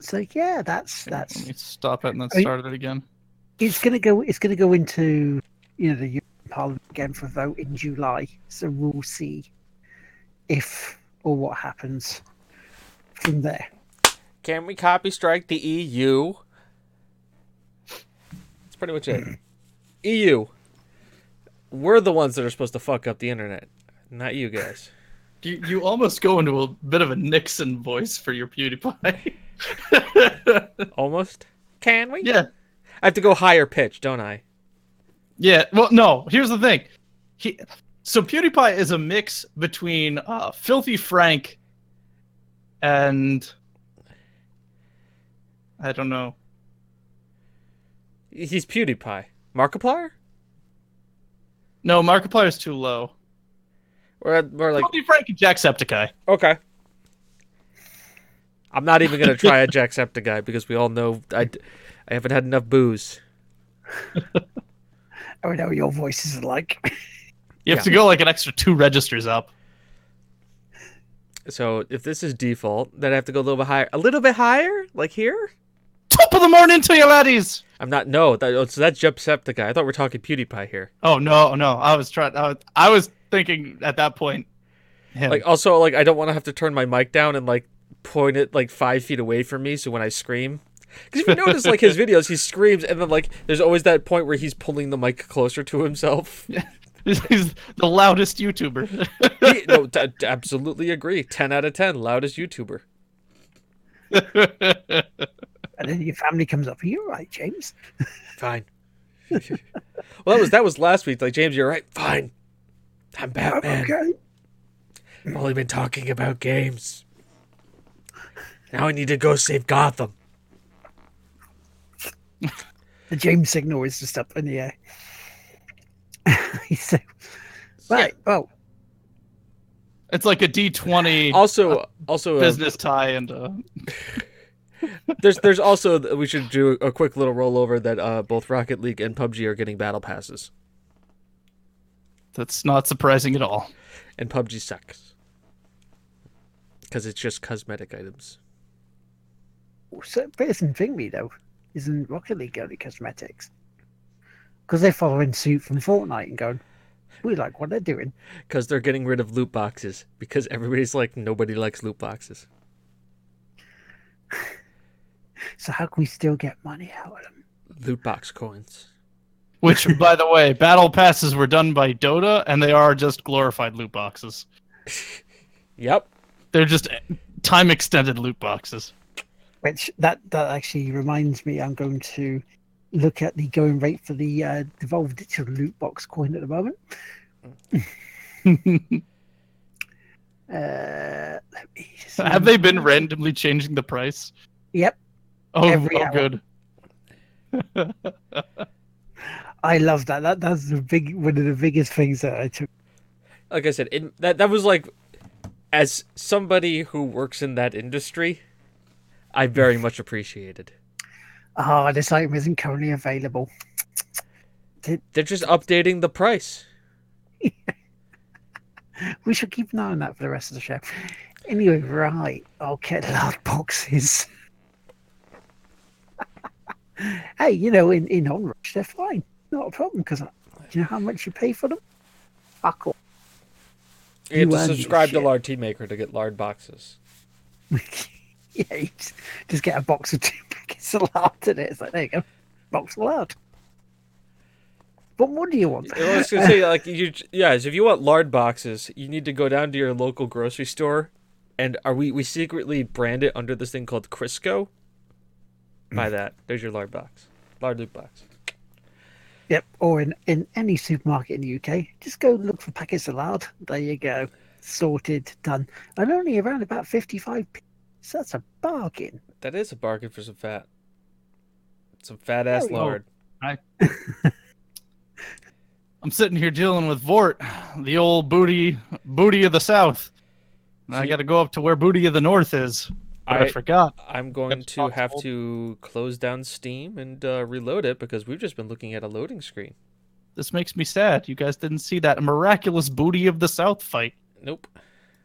So yeah, that's Okay, that's Let me stop it and then I- start it again. it's gonna go it's gonna go into you know the European Parliament again for a vote in July. So we'll see if or what happens from there. Can we copy strike the EU? That's pretty much it. (clears throat) EU. We're the ones that are supposed to fuck up the internet, not you guys. You, you almost go into a bit of a Nixon voice for your PewDiePie. (laughs) Almost. Can we? yeah, I have to go higher pitch, don't I? yeah. Well, no. Here's the thing. He, so PewDiePie is a mix between uh, Filthy Frank and I don't know. He's PewDiePie. Markiplier? No, Markiplier is too low. Or uh, more like Filthy Frank and Jacksepticeye. okay. I'm not even gonna try a (laughs) Jacksepticeye because we all know I, I haven't had enough booze. (laughs) I know what your voice is like. You have Yeah. to go like an extra two registers up. So if this is default, then I have to go a little bit higher. A little bit higher, like here. Top of the morning to you laddies. I'm not. No, that, oh, so that's Jacksepticeye. I thought we are talking PewDiePie here. Oh no, no! I was trying. I was, I was thinking at that point. Him. Like also, like I don't want to have to turn my mic down and like point it like five feet away from me, so when I scream. Because if you notice, like his (laughs) videos, he screams, and then like there's always that point where he's pulling the mic closer to himself. (laughs) He's the loudest YouTuber. He- (laughs) no, t- t- absolutely agree. Ten out of ten, loudest YouTuber. and then your family comes up. Are you all right, James? Fine. well, that was that was last week. Like James, you're right. Fine. I'm I'm Batman. okay. I've only been talking about games. Now I need to go save Gotham. (laughs) The James signal is just up in the air. (laughs) He's so, right. Oh, it's like a D twenty Also, also, uh, business tie and uh, (laughs) there's there's also we should do a quick little rollover that uh, both Rocket League and PUBG are getting battle passes, that's not surprising at all. and PUBG sucks because it's just cosmetic items. so, but isn't Thingy though? Isn't Rocket League only cosmetics? Because they're following suit from Fortnite and going, we like what they're doing. Because they're getting rid of loot boxes because everybody's like nobody likes loot boxes. (laughs) So how can we still get money out of them? Loot box coins. Which, (laughs) by the way, battle passes were done by Dota, and they are just glorified loot boxes. Yep. They're just time extended loot boxes. Which that that actually reminds me, I'm going to look at the going rate for the uh, Devolver Digital loot box coin at the moment. (laughs) Uh, let me just Have they been randomly changing the price? Yep, Oh, Every oh good. (laughs) I love that. That that's the big one of the biggest things that I took. Like I said, it, that that was like, as somebody who works in that industry, I very much appreciated. Oh, this item isn't currently available. They're just updating the price. (laughs) We should keep an eye on that for the rest of the show. Anyway, right. I'll get loud boxes. (laughs) hey, you know, in, in Onrush, they're fine. Not a problem because uh, you know how much you pay for them? Fuck all. You have to subscribe to. Lardteamaker to get lard boxes. (laughs) yeah, just, just get a box of two (laughs) packets of lard in it. It's like, there you go. Box of lard. What more do you want? I was gonna say, like, you, yes, if you want lard boxes, you need to go down to your local grocery store, and are we we secretly brand it under this thing called Crisco? Buy mm. that. There's your lard box, lard loot box. Yep, or in, in any supermarket in the UK, just go look for packets of lard. There you go. Sorted, done. And only around about 55 p. So that's a bargain. That is a bargain for some fat. Some fat ass Oh, yeah. lard. (laughs) I'm sitting here dealing with Vort, the old booty booty of the south. And I See- got to go up to where booty of the north is. But I, I- forgot. I'm going That's to have possible. to close down Steam and uh, reload it because we've just been looking at a loading screen. This makes me sad. You guys didn't see that miraculous booty of the south fight. Nope.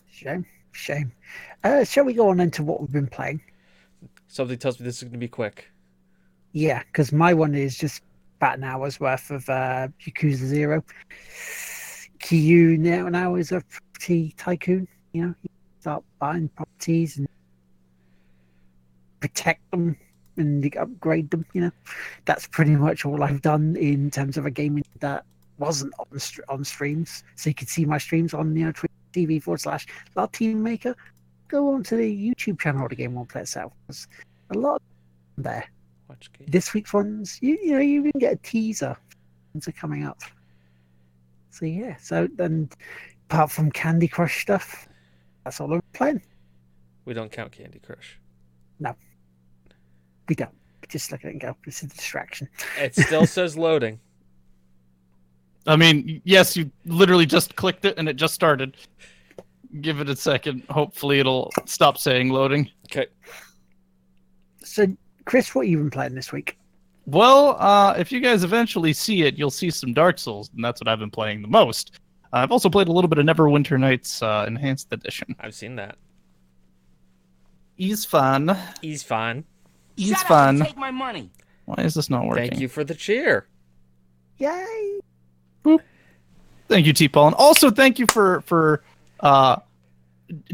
Shame, shame. Uh, shall we go on into what we've been playing? Something tells me this is going to be quick. Yeah, because my one is just about an hour's worth of uh, Yakuza Zero. Kyu now now is a property tycoon. You know, you start buying properties and protect them and upgrade them. You know, that's pretty much all I've done in terms of a gaming that wasn't on on streams. So you can see my streams on you know Twitch TV forward slash Lardteamaker. Go on to the YouTube channel the Game Won't Play itself. There's a lot there Watch game. this week's ones, you, you know, you even get a teaser. Ones are coming up. So yeah, so then apart from Candy Crush stuff, that's all I'm playing. We don't count Candy Crush. We don't. We just look at it and go, it's a distraction. It still (laughs) says loading. I mean, yes, you literally just clicked it and it just started. Give it a second. Hopefully, it'll stop saying loading. Okay. So Chris, what have you been playing this week? Well, uh, if you guys eventually see it, you'll see some Dark Souls, and that's what I've been playing the most. I've also played a little bit of Neverwinter Nights uh, Enhanced Edition. I've seen that. He's fun. He's fine. He's Shut up fun. and take my money. Why is this not working? Thank you for the cheer. Yay! Thank you, T Paul, and also thank you for for uh,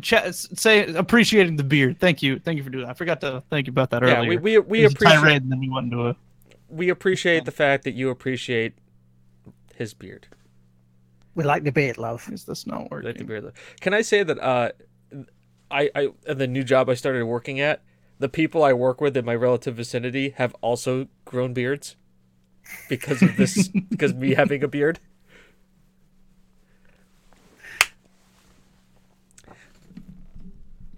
chat, say appreciating the beard. Thank you, thank you for doing that. I forgot to thank you about that Yeah, earlier. we we, we It was a appreciate and then we went into a. we appreciate the fact that you appreciate his beard. We like the beard, love. Is this not Like the beard, beard. Can I say that uh, I I the new job I started working at, the people I work with in my relative vicinity have also grown beards because of this (laughs) because of me having a beard.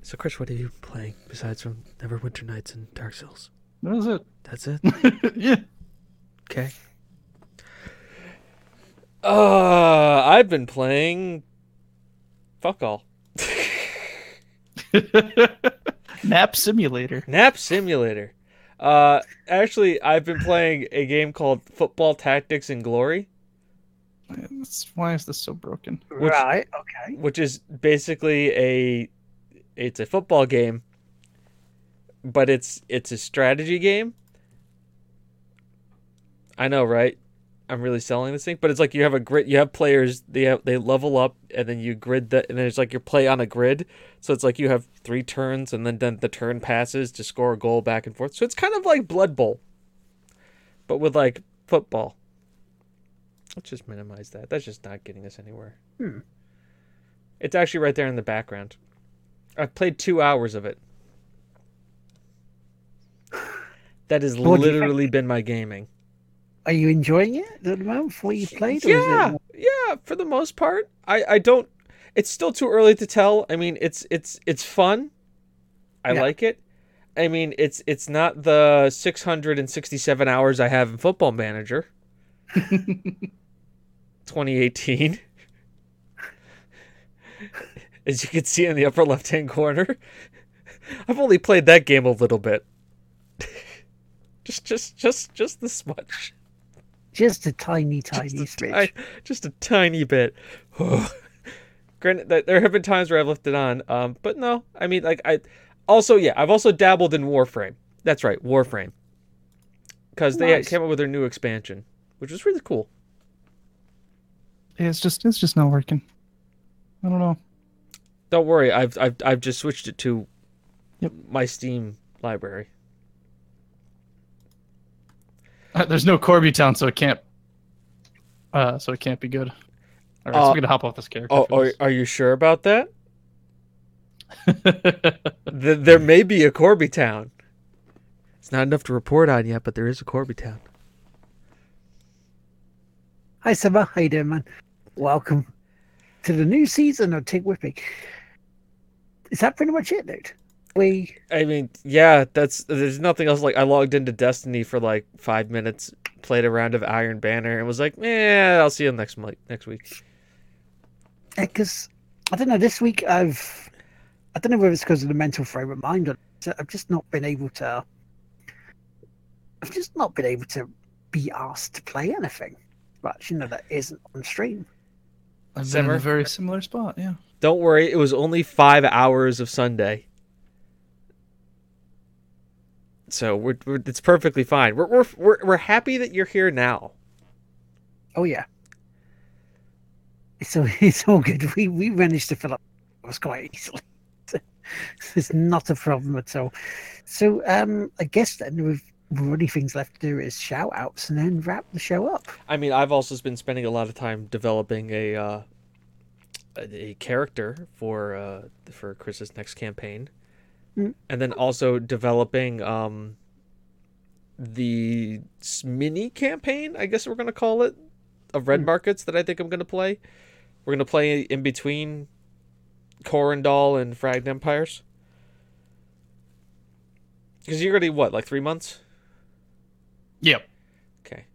So Chris, what are you playing besides from Neverwinter Nights and Dark Souls? That was it. That's it. (laughs) yeah. Okay. Uh, I've been playing. Fuck all. (laughs) Nap Simulator. Nap Simulator. Uh, actually, I've been playing a game called Football Tactics and Glory, That's- Why is this so broken? Which- right, okay. which is basically a it's a football game, but it's it's a strategy game. I know, right? I'm really selling this thing, but it's like you have a grid. You have players. They have they level up, and then you grid that, and then it's like you play on a grid. So it's like you have three turns, and then then the turn passes to score a goal back and forth. So it's kind of like Blood Bowl, but with like football. Let's just minimize that. That's just not getting us anywhere. Hmm. It's actually right there in the background. I've played two hours of it. (laughs) That has What do you think? literally been my gaming. Are you enjoying it at the moment for you played? Or Yeah, it yeah. For the most part, I I don't. It's still too early to tell. I mean, it's it's it's fun. I Yeah. like it. I mean, it's it's not the 667 hours I have in Football Manager. (laughs) 2018. As you can see in the upper left-hand corner, I've only played that game a little bit. (laughs) Just just just just this much. Just a tiny, (laughs) tiny Just a, smidge. ti- just a tiny bit. (sighs) Granted, that there have been times where I've left it on, um, but no, I mean, like I, also yeah, I've also dabbled in Warframe. That's right, Warframe, because they Nice. came up with their new expansion, which was really cool. It's just it's just not working. I don't know. Don't worry, I've I've I've just switched it to Yep. my Steam library. Uh, There's no Corby Town, so it can't. Uh, so it can't be good. All right, so Uh, we're gonna hop off this character. Oh, are, are you sure about that? (laughs) Th- there may be a Corby Town. It's not enough to report on yet, but there is a Corby Town. Hi, Simba. How you doing, man? Welcome to the new season of Tig Whipping. Is that pretty much it, dude? We I mean, yeah, that's there's nothing else. Like I logged into Destiny for like five minutes, played a round of Iron Banner, and was like, "Yeah, I'll see you next month, next week." Eh, because I don't know. This week I've I don't know whether it's because of the mental frame of mind or so I've just not been able to. I've just not been able to be asked to play anything much, you know, that isn't on stream. I've been in a very similar spot. Yeah. Don't worry, it was only five hours of Sunday, so we're, we're it's perfectly fine. We're we're we're we're happy that you're here now. Oh yeah, it's all (laughs) it's all good. We we managed to fill up us quite easily. (laughs) it's not a problem at all. So um, I guess then we've. The only things left to do is shout outs and then wrap the show up. I mean, I've also been spending a lot of time developing a uh, a, character for uh, for Chris's next campaign. And then also developing um, the mini campaign. I guess we're gonna call it of Red Mm. Markets that I think I'm gonna play. We're gonna play in between Corindal and Fragged Empires. Because you're already what, like three months? Yep. Okay.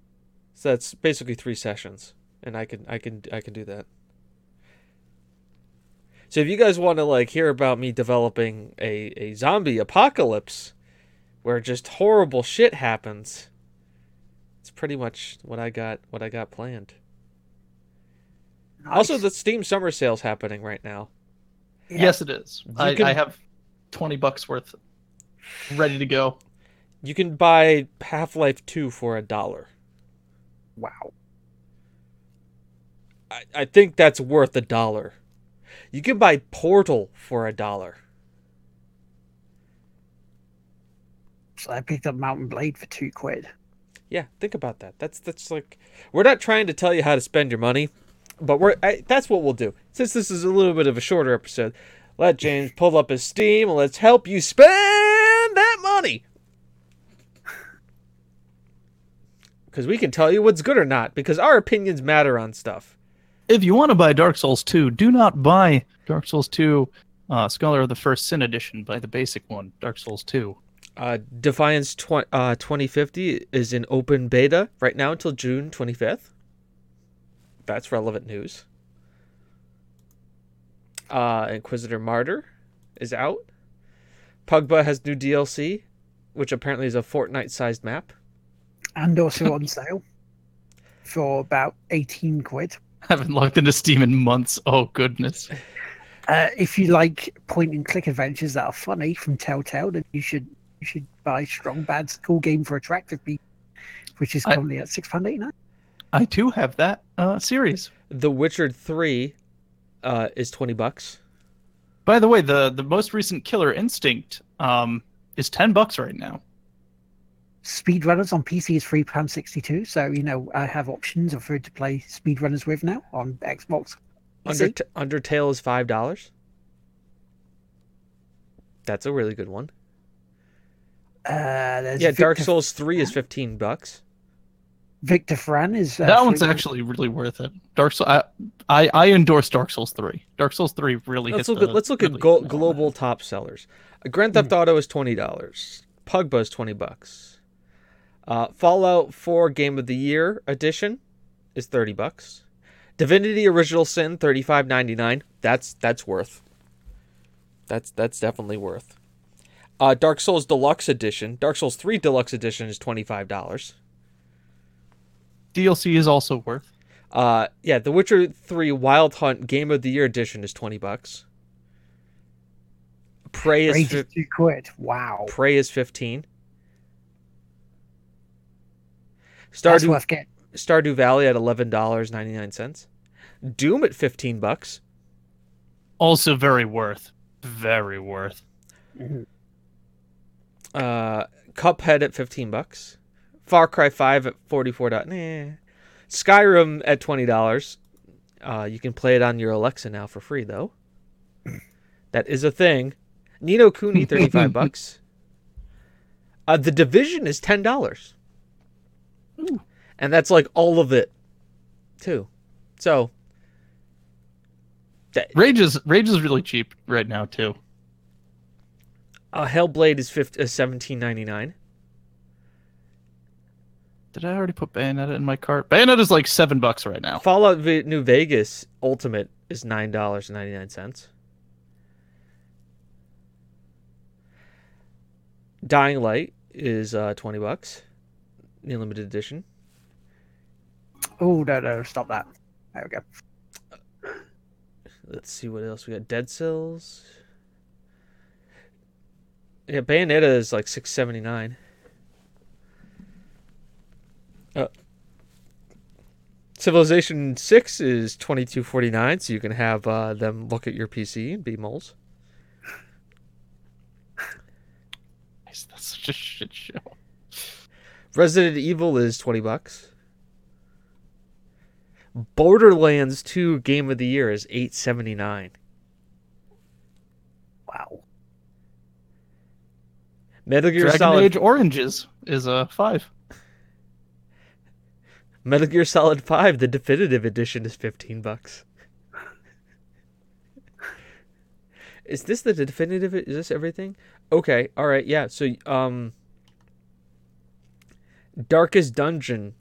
So that's basically three sessions, and I can I can I can do that. So if you guys want to like hear about me developing a, a zombie apocalypse where just horrible shit happens, it's pretty much what I got what I got planned. Also the Steam summer sale's happening right now. Yeah. Yes, it is. I, can- I have twenty bucks worth ready to go. You can buy Half-Life 2 for a dollar. wow. I, I think that's worth a dollar. You can buy Portal for a dollar. So I picked up Mount & Blade for two quid. Yeah, think about that. That's that's like we're not trying to tell you how to spend your money, but we're I, that's what we'll do. Since this is a little bit of a shorter episode, let James pull up his Steam and let's help you spend that money. (laughs) Because we can tell you what's good or not, because our opinions matter on stuff. If you want to buy Dark Souls 2, do not buy Dark Souls 2 uh, Scholar of the First Sin Edition. Buy the basic one, Dark Souls 2. Uh, Defiance tw- uh, 2050 is in open beta right now until June 25th. That's relevant news. Uh, Inquisitor Martyr is out. Pugba has new DLC, which apparently is a Fortnite sized map. And also on sale for about 18 quid. (laughs) haven't logged into Steam in months. Oh, goodness. Uh, if you like point and click adventures that are funny from Telltale, then you should you should buy Strong Bad's cool game for attractive people, which is I- currently at six pound eighty nine. I too have that uh, series. The Witcher 3 uh, is 20 bucks. By the way, the, the most recent Killer Instinct um, is 10 bucks right now. Speedrunners on PC is three pound sixty two. So you know I have options of who to play speedrunners with now on Xbox. Under- PC. Undertale is $5. That's a really good one. Uh, there's Yeah, Dark Souls 3 is 15 bucks. Victor Vran is uh, that one's free- actually really worth it. Dark Souls, I, I, I endorse Dark Souls 3. Dark Souls 3 really Let's hits look at the let's look really at go- global top sellers. Uh, Grand Theft Auto is twenty dollars. Pugba is twenty bucks. Uh, Fallout Four Game of the Year edition is thirty bucks. Divinity Original Sin thirty five ninety nine. That's that's worth. That's that's definitely worth. Uh, Dark Souls Deluxe Edition. Dark Souls 3 Deluxe Edition is $25. DLC is also worth. Uh, yeah, The Witcher 3 Wild Hunt Game of the Year Edition is 20 bucks. Prey is Rage fi- is quid. Wow. Prey is 15. That's Stardew. Stardew Valley at $11.99. Doom at 15 bucks. Also very worth. Very worth. Mhm. Uh, Cuphead at 15 bucks. Far Cry 5 at 44 dot nah. Skyrim at $20. Uh, you can play it on your Alexa now for free though. (laughs) That is a thing. Ni no Kuni 35 (laughs) bucks. Uh, the Division is $10. Ooh. And that's like all of it too. So Rage is Rage is really cheap right now too. uh, Hellblade is 50, uh, 17.99. Did I already put Bayonetta in my cart? Bayonetta is like seven bucks right now. Fallout v- New Vegas Ultimate is nine dollars and ninety nine cents. Dying Light is uh, twenty bucks, the limited edition. Oh no no! Stop that. There we go. Let's see what else we got. Dead Cells. Yeah, Bayonetta is like six seventy nine. Uh, Civilization Six is twenty two forty nine, so you can have uh, them look at your PC and be moles. That's such a shit show. Resident Evil is twenty bucks. Borderlands Two Game of the Year is eight seventy nine. Wow. Metal Gear Dragon Solid Age Oranges is a five. Metal Gear Solid 5, the definitive edition is 15 bucks. is this the definitive is this everything? Okay, all right, yeah. So um Darkest Dungeon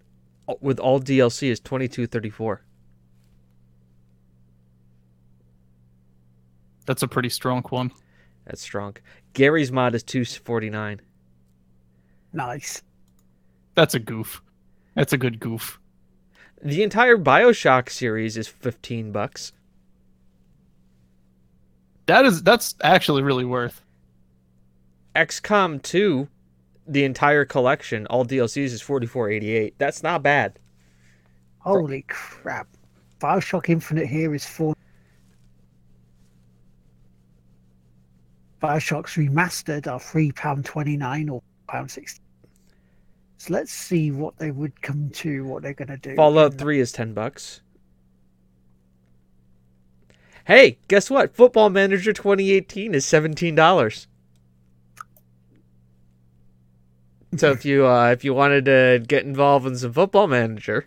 with all DLC is 22.34. That's a pretty strong one. That's strong. Garry's mod is 249. Nice. That's a goof. That's a good goof. The entire BioShock series is 15 bucks. That is that's actually really worth. XCOM 2, the entire collection, all DLCs is 44.88. That's not bad. Holy crap. Bioshock Infinite here is four. Bioshock's remastered are three pound twenty nine or pound sixty. So let's see what they would come to, what they're gonna do. Fallout 3 is 10 bucks. Hey, guess what? Football Manager 2018 is $17. So if you uh, if you wanted to get involved in some Football Manager,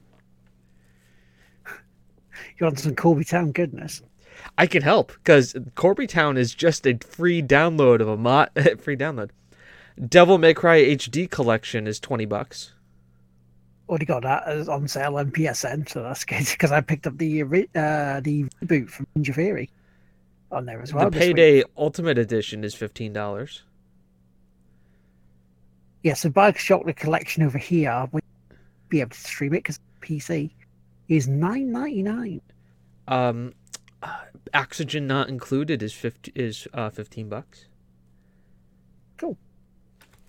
You want some Corby Town goodness? I can help because Corby Town is just a free download of a mod. (laughs) free download. Devil May Cry HD collection is 20 bucks. Already got that as on sale on PSN, so that's good because I picked up the uh, the reboot from Ninja Theory on there as well. the. Payday Ultimate Edition is $15. Yeah, so Bioshock the collection over here, we be able to stream it because PC is nine ninety nine. Um, uh, oxygen not included is 50 is uh 15 bucks. Cool.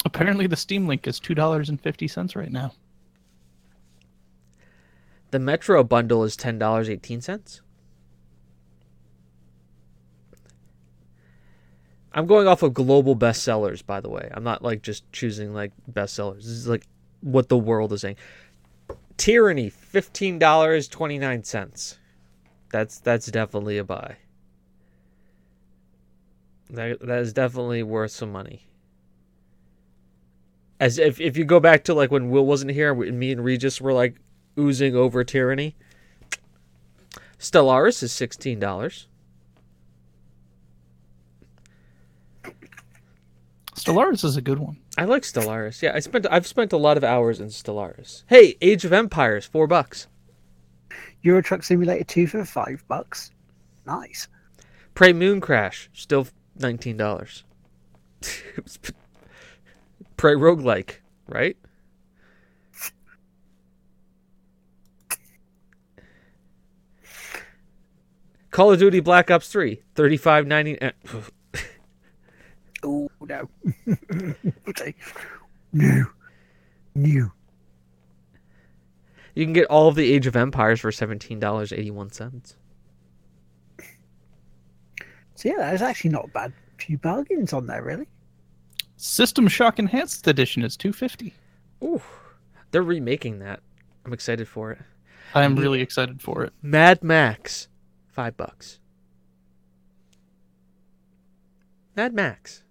Apparently the Steam link is two dollars and fifty cents right now. The Metro bundle is ten dollars eighteen cents. I'm going off of global bestsellers, by the way. I'm not like just choosing like bestsellers. This is like what the world is saying. Tyranny, fifteen dollars twenty nine cents. That's that's definitely a buy. That that is definitely worth some money. As if if you go back to like when Will wasn't here, me and Regis were like oozing over tyranny. Stellaris is sixteen dollars. Stellaris is a good one. I like Stellaris. Yeah, I spent I've spent a lot of hours in Stellaris. Hey, Age of Empires, four bucks. Euro Truck Simulator two for five bucks. Nice. Prey Moon Crash, still nineteen dollars. it was (laughs) Prey roguelike, right? Call of Duty Black Ops 3, 35.90 uh, Oh no. Okay. (laughs) no. No. You can get all of the Age of Empires for $17.81. So yeah, that's actually not a bad few bargains on there, really. System Shock Enhanced Edition is 250. Ooh. They're remaking that. I'm excited for it. I am really excited for it. Mad Max, 5 bucks. Mad Max.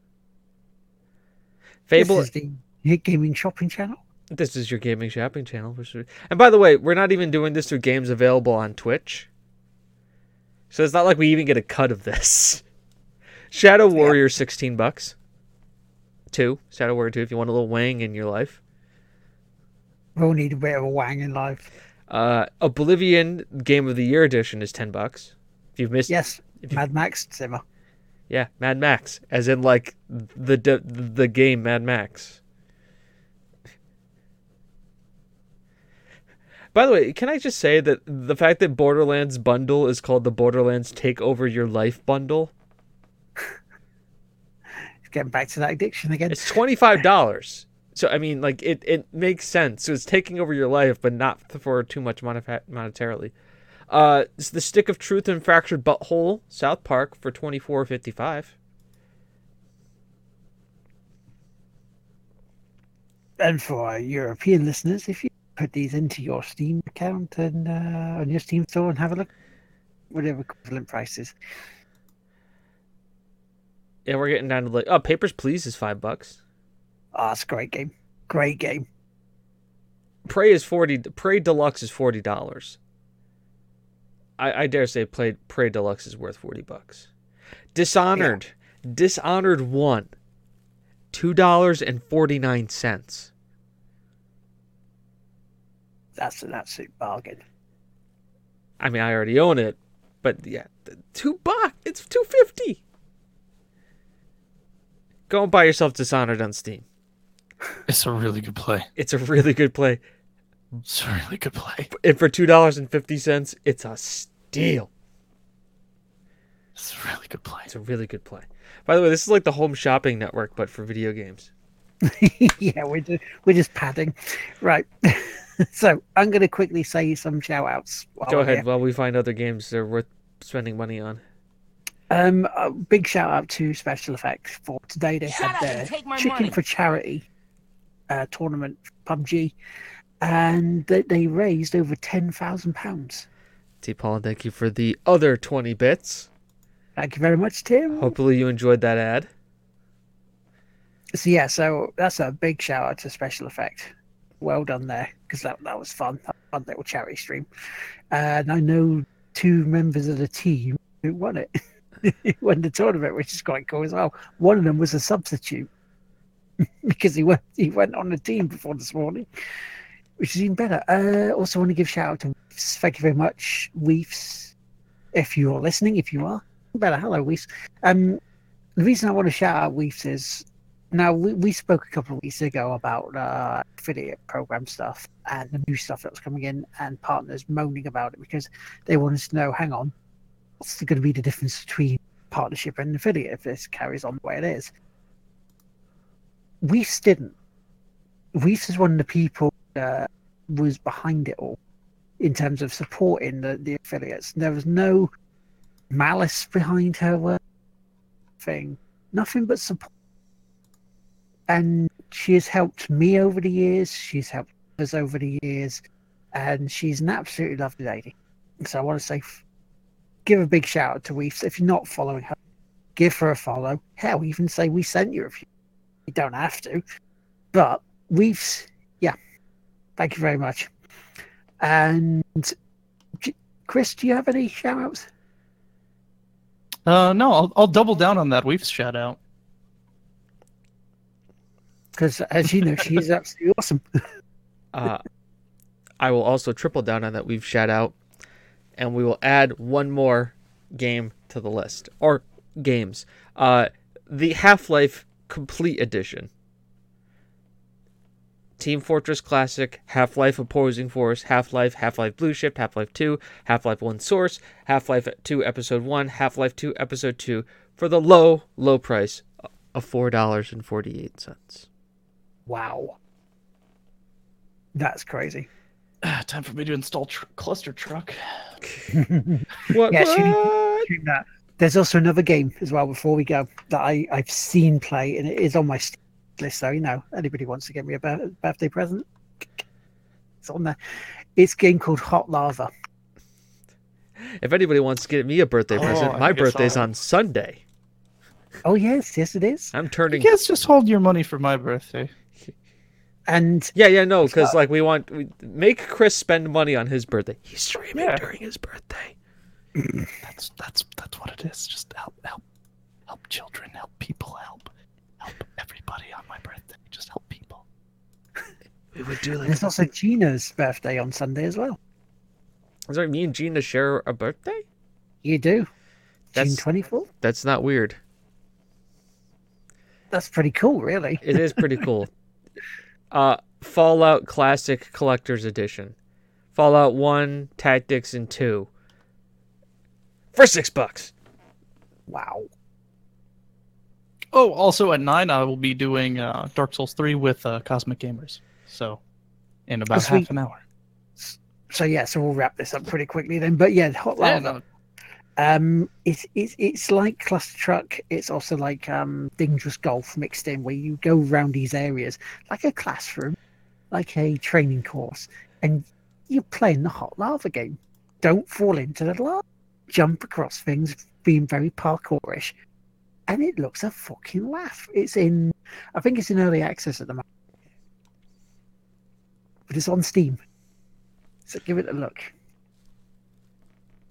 Fable This is the Gaming Shopping Channel. This is your gaming shopping channel. for sure. And by the way, we're not even doing this through games available on Twitch. So it's not like we even get a cut of this. (laughs) Shadow Warrior, 16 bucks. Two. Shadow Warrior 2 if you want a little wang in your life. We'll need a bit of a wang in life. Uh, Oblivion Game of the Year edition is 10 bucks. If you've missed Yes, If Mad Max Zimmer. Yeah, Mad Max, as in like the the, the game Mad Max. By the way, can I just say that the fact that Borderlands bundle is called the Borderlands Take Over Your Life bundle? Getting back to that addiction again. It's twenty five dollars. So I mean, like it, it makes sense. So it's taking over your life, but not for too much monetarily. Uh, it's the Stick of Truth and Fractured But Whole, South Park for twenty four fifty five. And for our European listeners, if you put these into your Steam account and uh, on your Steam store and have a look, whatever equivalent prices. Yeah, we're getting down to like oh, Papers Please is five bucks. Ah, it's a great game. Great game. Prey is forty. Prey Deluxe is forty dollars. I, I dare say Prey Prey Deluxe is worth forty bucks. Dishonored, Dishonored one, two dollars and forty nine cents. That's an absolute bargain. I mean, I already own it, but yeah, two bucks. It's two fifty. Go and buy yourself Dishonored on Steam. It's a really good play. It's a really good play, It's a really good play. and for two dollars and fifty cents, it's a steal. It's a really good play. It's a really good play. By the way, this is like the home shopping network, but for video games. (laughs) yeah, we're just, we're just padding. Right. (laughs) so I'm going to quickly say some shout outs. Go ahead while we find other games that are worth spending money on. Um, a big shout out to Special Effects for today. They Shut had their and take my Chicken money. for Charity uh, tournament, PUBG, and they, they raised over ten thousand pounds. T. Paul, thank you for the other 20 bits. Thank you very much, Tim. Hopefully you enjoyed that ad. So yeah, so that's a big shout out to Special Effect. Well done there, because that that was fun. A fun little charity stream. And I know two members of the team who won it. who (laughs) won the tournament, which is quite cool as well. One of them was a substitute (laughs) because he went he went on the team before this morning, which is even better. Uh, also want to give shout out to Weefs. Thank you very much, Weefs. If you're listening, if you are, better. Hello, Weefs. Um, the reason I want to shout out Weefs is now we, we spoke a couple of weeks ago about uh, affiliate program stuff and the new stuff that was coming in and partners moaning about it because they wanted to know hang on what's going to be the difference between partnership and affiliate if this carries on the way it is Weefs didn't Weefs is one of the people that was behind it all in terms of supporting the, the affiliates there was no malice behind her work thing nothing but support and she has helped me over the years. She's helped us over the years, and she's an absolutely lovely lady. So I want to say, give a big shout out to Weefs. If you're not following her, give her a follow. Hell, even say we sent you if you, you don't have to. But Weefs, yeah, thank you very much. And Chris, do you have any shout outs? Uh, no, I'll, I'll double down on that Weefs shout out. Because as you know, she's (laughs) absolutely awesome. Uh, I will also triple down on that Weefs shout out, and we will add one more game to the list or games. Uh, the Half Life Complete Edition. Team Fortress Classic, Half Life Opposing Force, Half Life, Half Life Blue Shift, Half Life 2, Half Life 1 Source, Half Life 2 Episode 1, Half Life 2 Episode 2 for the low, low price of $4.48. Wow. That's crazy. Ah, (sighs) Time for me to install tr- cluster truck. (laughs) What? Yeah, she- what? Doing that. There's also another game as well before we go that I, I've seen play and it is on my Steam list. So, you know, anybody wants to get me a birthday present, it's on there. It's a game called Hot Lava. If anybody wants to get me a birthday Oh, present, I my think I birthday's on Sunday. Oh, yes, yes, it is. I'm You turning. guys just hold your money for my birthday. And Yeah, yeah, no, because like we want we make Chris spend money on his birthday. He's streaming Yeah. during his birthday. (clears throat) That's that's that's what it is. Just help help help children, help people, help help everybody on my birthday. Just help people. We would do like. there's also Gina's birthday on Sunday as well. Sorry, me and Gina share a birthday. You do. That's- June 24th? That's not weird. That's pretty cool, really. It is pretty cool. (laughs) uh, Fallout Classic Collector's Edition, Fallout One, Tactics, and Two. For six bucks. Wow. Oh, also at nine, I will be doing uh, Dark Souls three with uh, Cosmic Gamers. So, in about sweet. half an hour. So yeah, so we'll wrap this up pretty quickly then. But yeah, Hot Yeah, Lava. no, Um, it's it's it's like Cluster Truck. It's also like um Dangerous Golf mixed in, where you go around these areas like a classroom, like a training course, and you're playing the hot lava game. Don't fall into the lava. Jump across things, being very parkourish, and it looks a fucking laugh. It's in, I think it's in early access at the moment, but it's on Steam. So give it a look.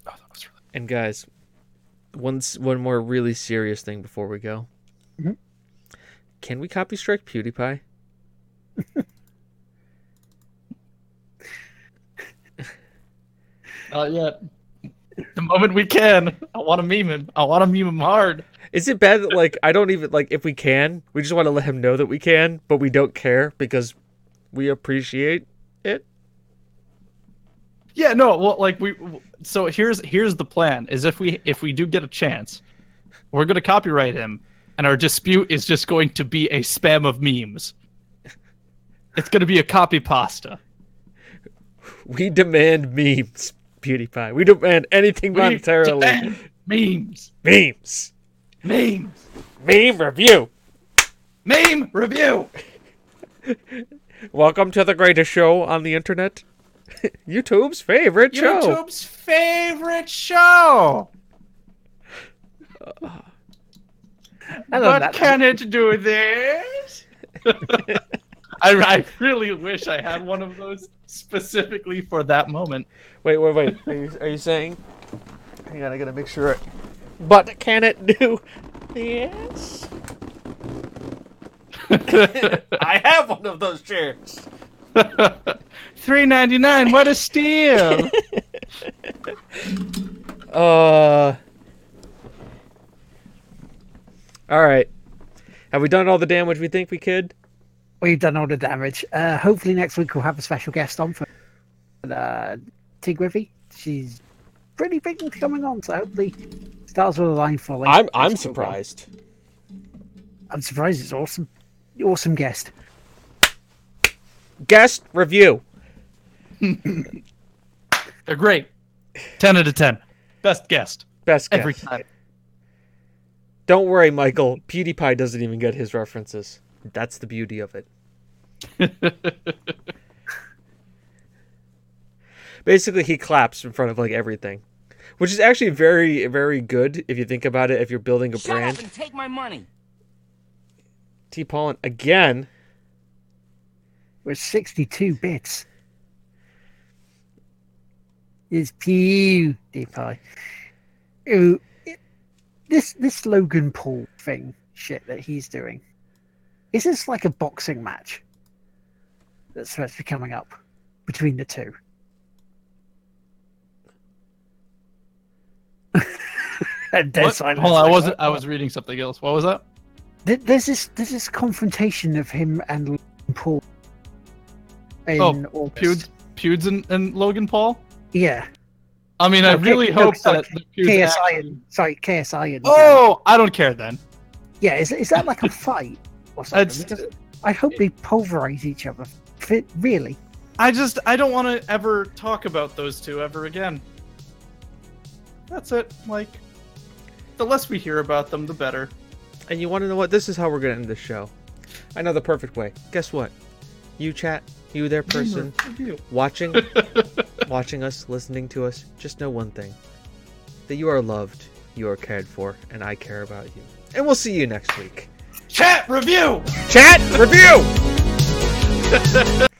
oh, that was really And guys, one one more really serious thing before we go. Mhm. Can we copy strike PewDiePie? (laughs) Not yet. The moment we can, I want to meme him. I want to meme him hard. Is it bad that like I don't even like if we can, we just want to let him know that we can, but we don't care because we appreciate it? Yeah, no, well, like we. So here's here's the plan: is if we if we do get a chance, we're gonna copyright him, and our dispute is just going to be a spam of memes. It's gonna be a copy pasta. We demand memes, PewDiePie. We demand anything We monetarily. demand memes, Memes. memes, Meme review. meme review. (laughs) Welcome to the greatest show on the internet. (laughs) YouTube's favorite show. YouTube's favorite show. I love But that. can it do this? (laughs) I, I really wish I had one of those specifically for that moment. Wait, wait, wait. Are you, are you saying? Hang on, I gotta make sure. It... But can it do this? (laughs) I have one of those chairs. (laughs) Three ninety nine. What a steal! (laughs) Uh. All right. Have we done all the damage we think we could? We've done all the damage. Uh, hopefully next week we'll have a special guest on for uh, T Griffey. She's pretty big into coming on, so hopefully stars will align fully. I'm I'm surprised. I'm surprised. It's awesome. Awesome guest. Guest review. They're great. Ten out of ten. Best guest Best guest. every time. Don't worry, Michael. PewDiePie doesn't even get his references. That's the beauty of it. (laughs) Basically, he claps in front of like everything, which is actually very, very good if you think about it. If you're building a Shut up brand, and take my money. T. Pollen again. With 62 bits. Is PewDiePie. Ooh, it- this this Logan Paul thing shit that he's doing. Is this like a boxing match that's supposed to be coming up between the two? (laughs) And dead What? silence. Hold on, I wasn't. I was reading something else. What was that? Th- there's this there's this confrontation of him and Logan Paul in Oh, August. And, and Logan Paul. Yeah. I mean, I No, K- really no, hope sorry, that KSI actually- and sorry, KSI and Oh, I don't care then. yeah, is is that like a (laughs) fight or something? I hope they pulverize each other. Fit really. I just I don't want to ever talk about those two ever again. That's it. Like, the less we hear about them, the better. And you want to know what? This is how we're gonna end the show. I know the perfect way. Guess what? You chat, you there person watching, (laughs) watching us, listening to us. Just know one thing: that you are loved, you are cared for, and I care about you. And we'll see you next week. Chat review. Chat review. (laughs)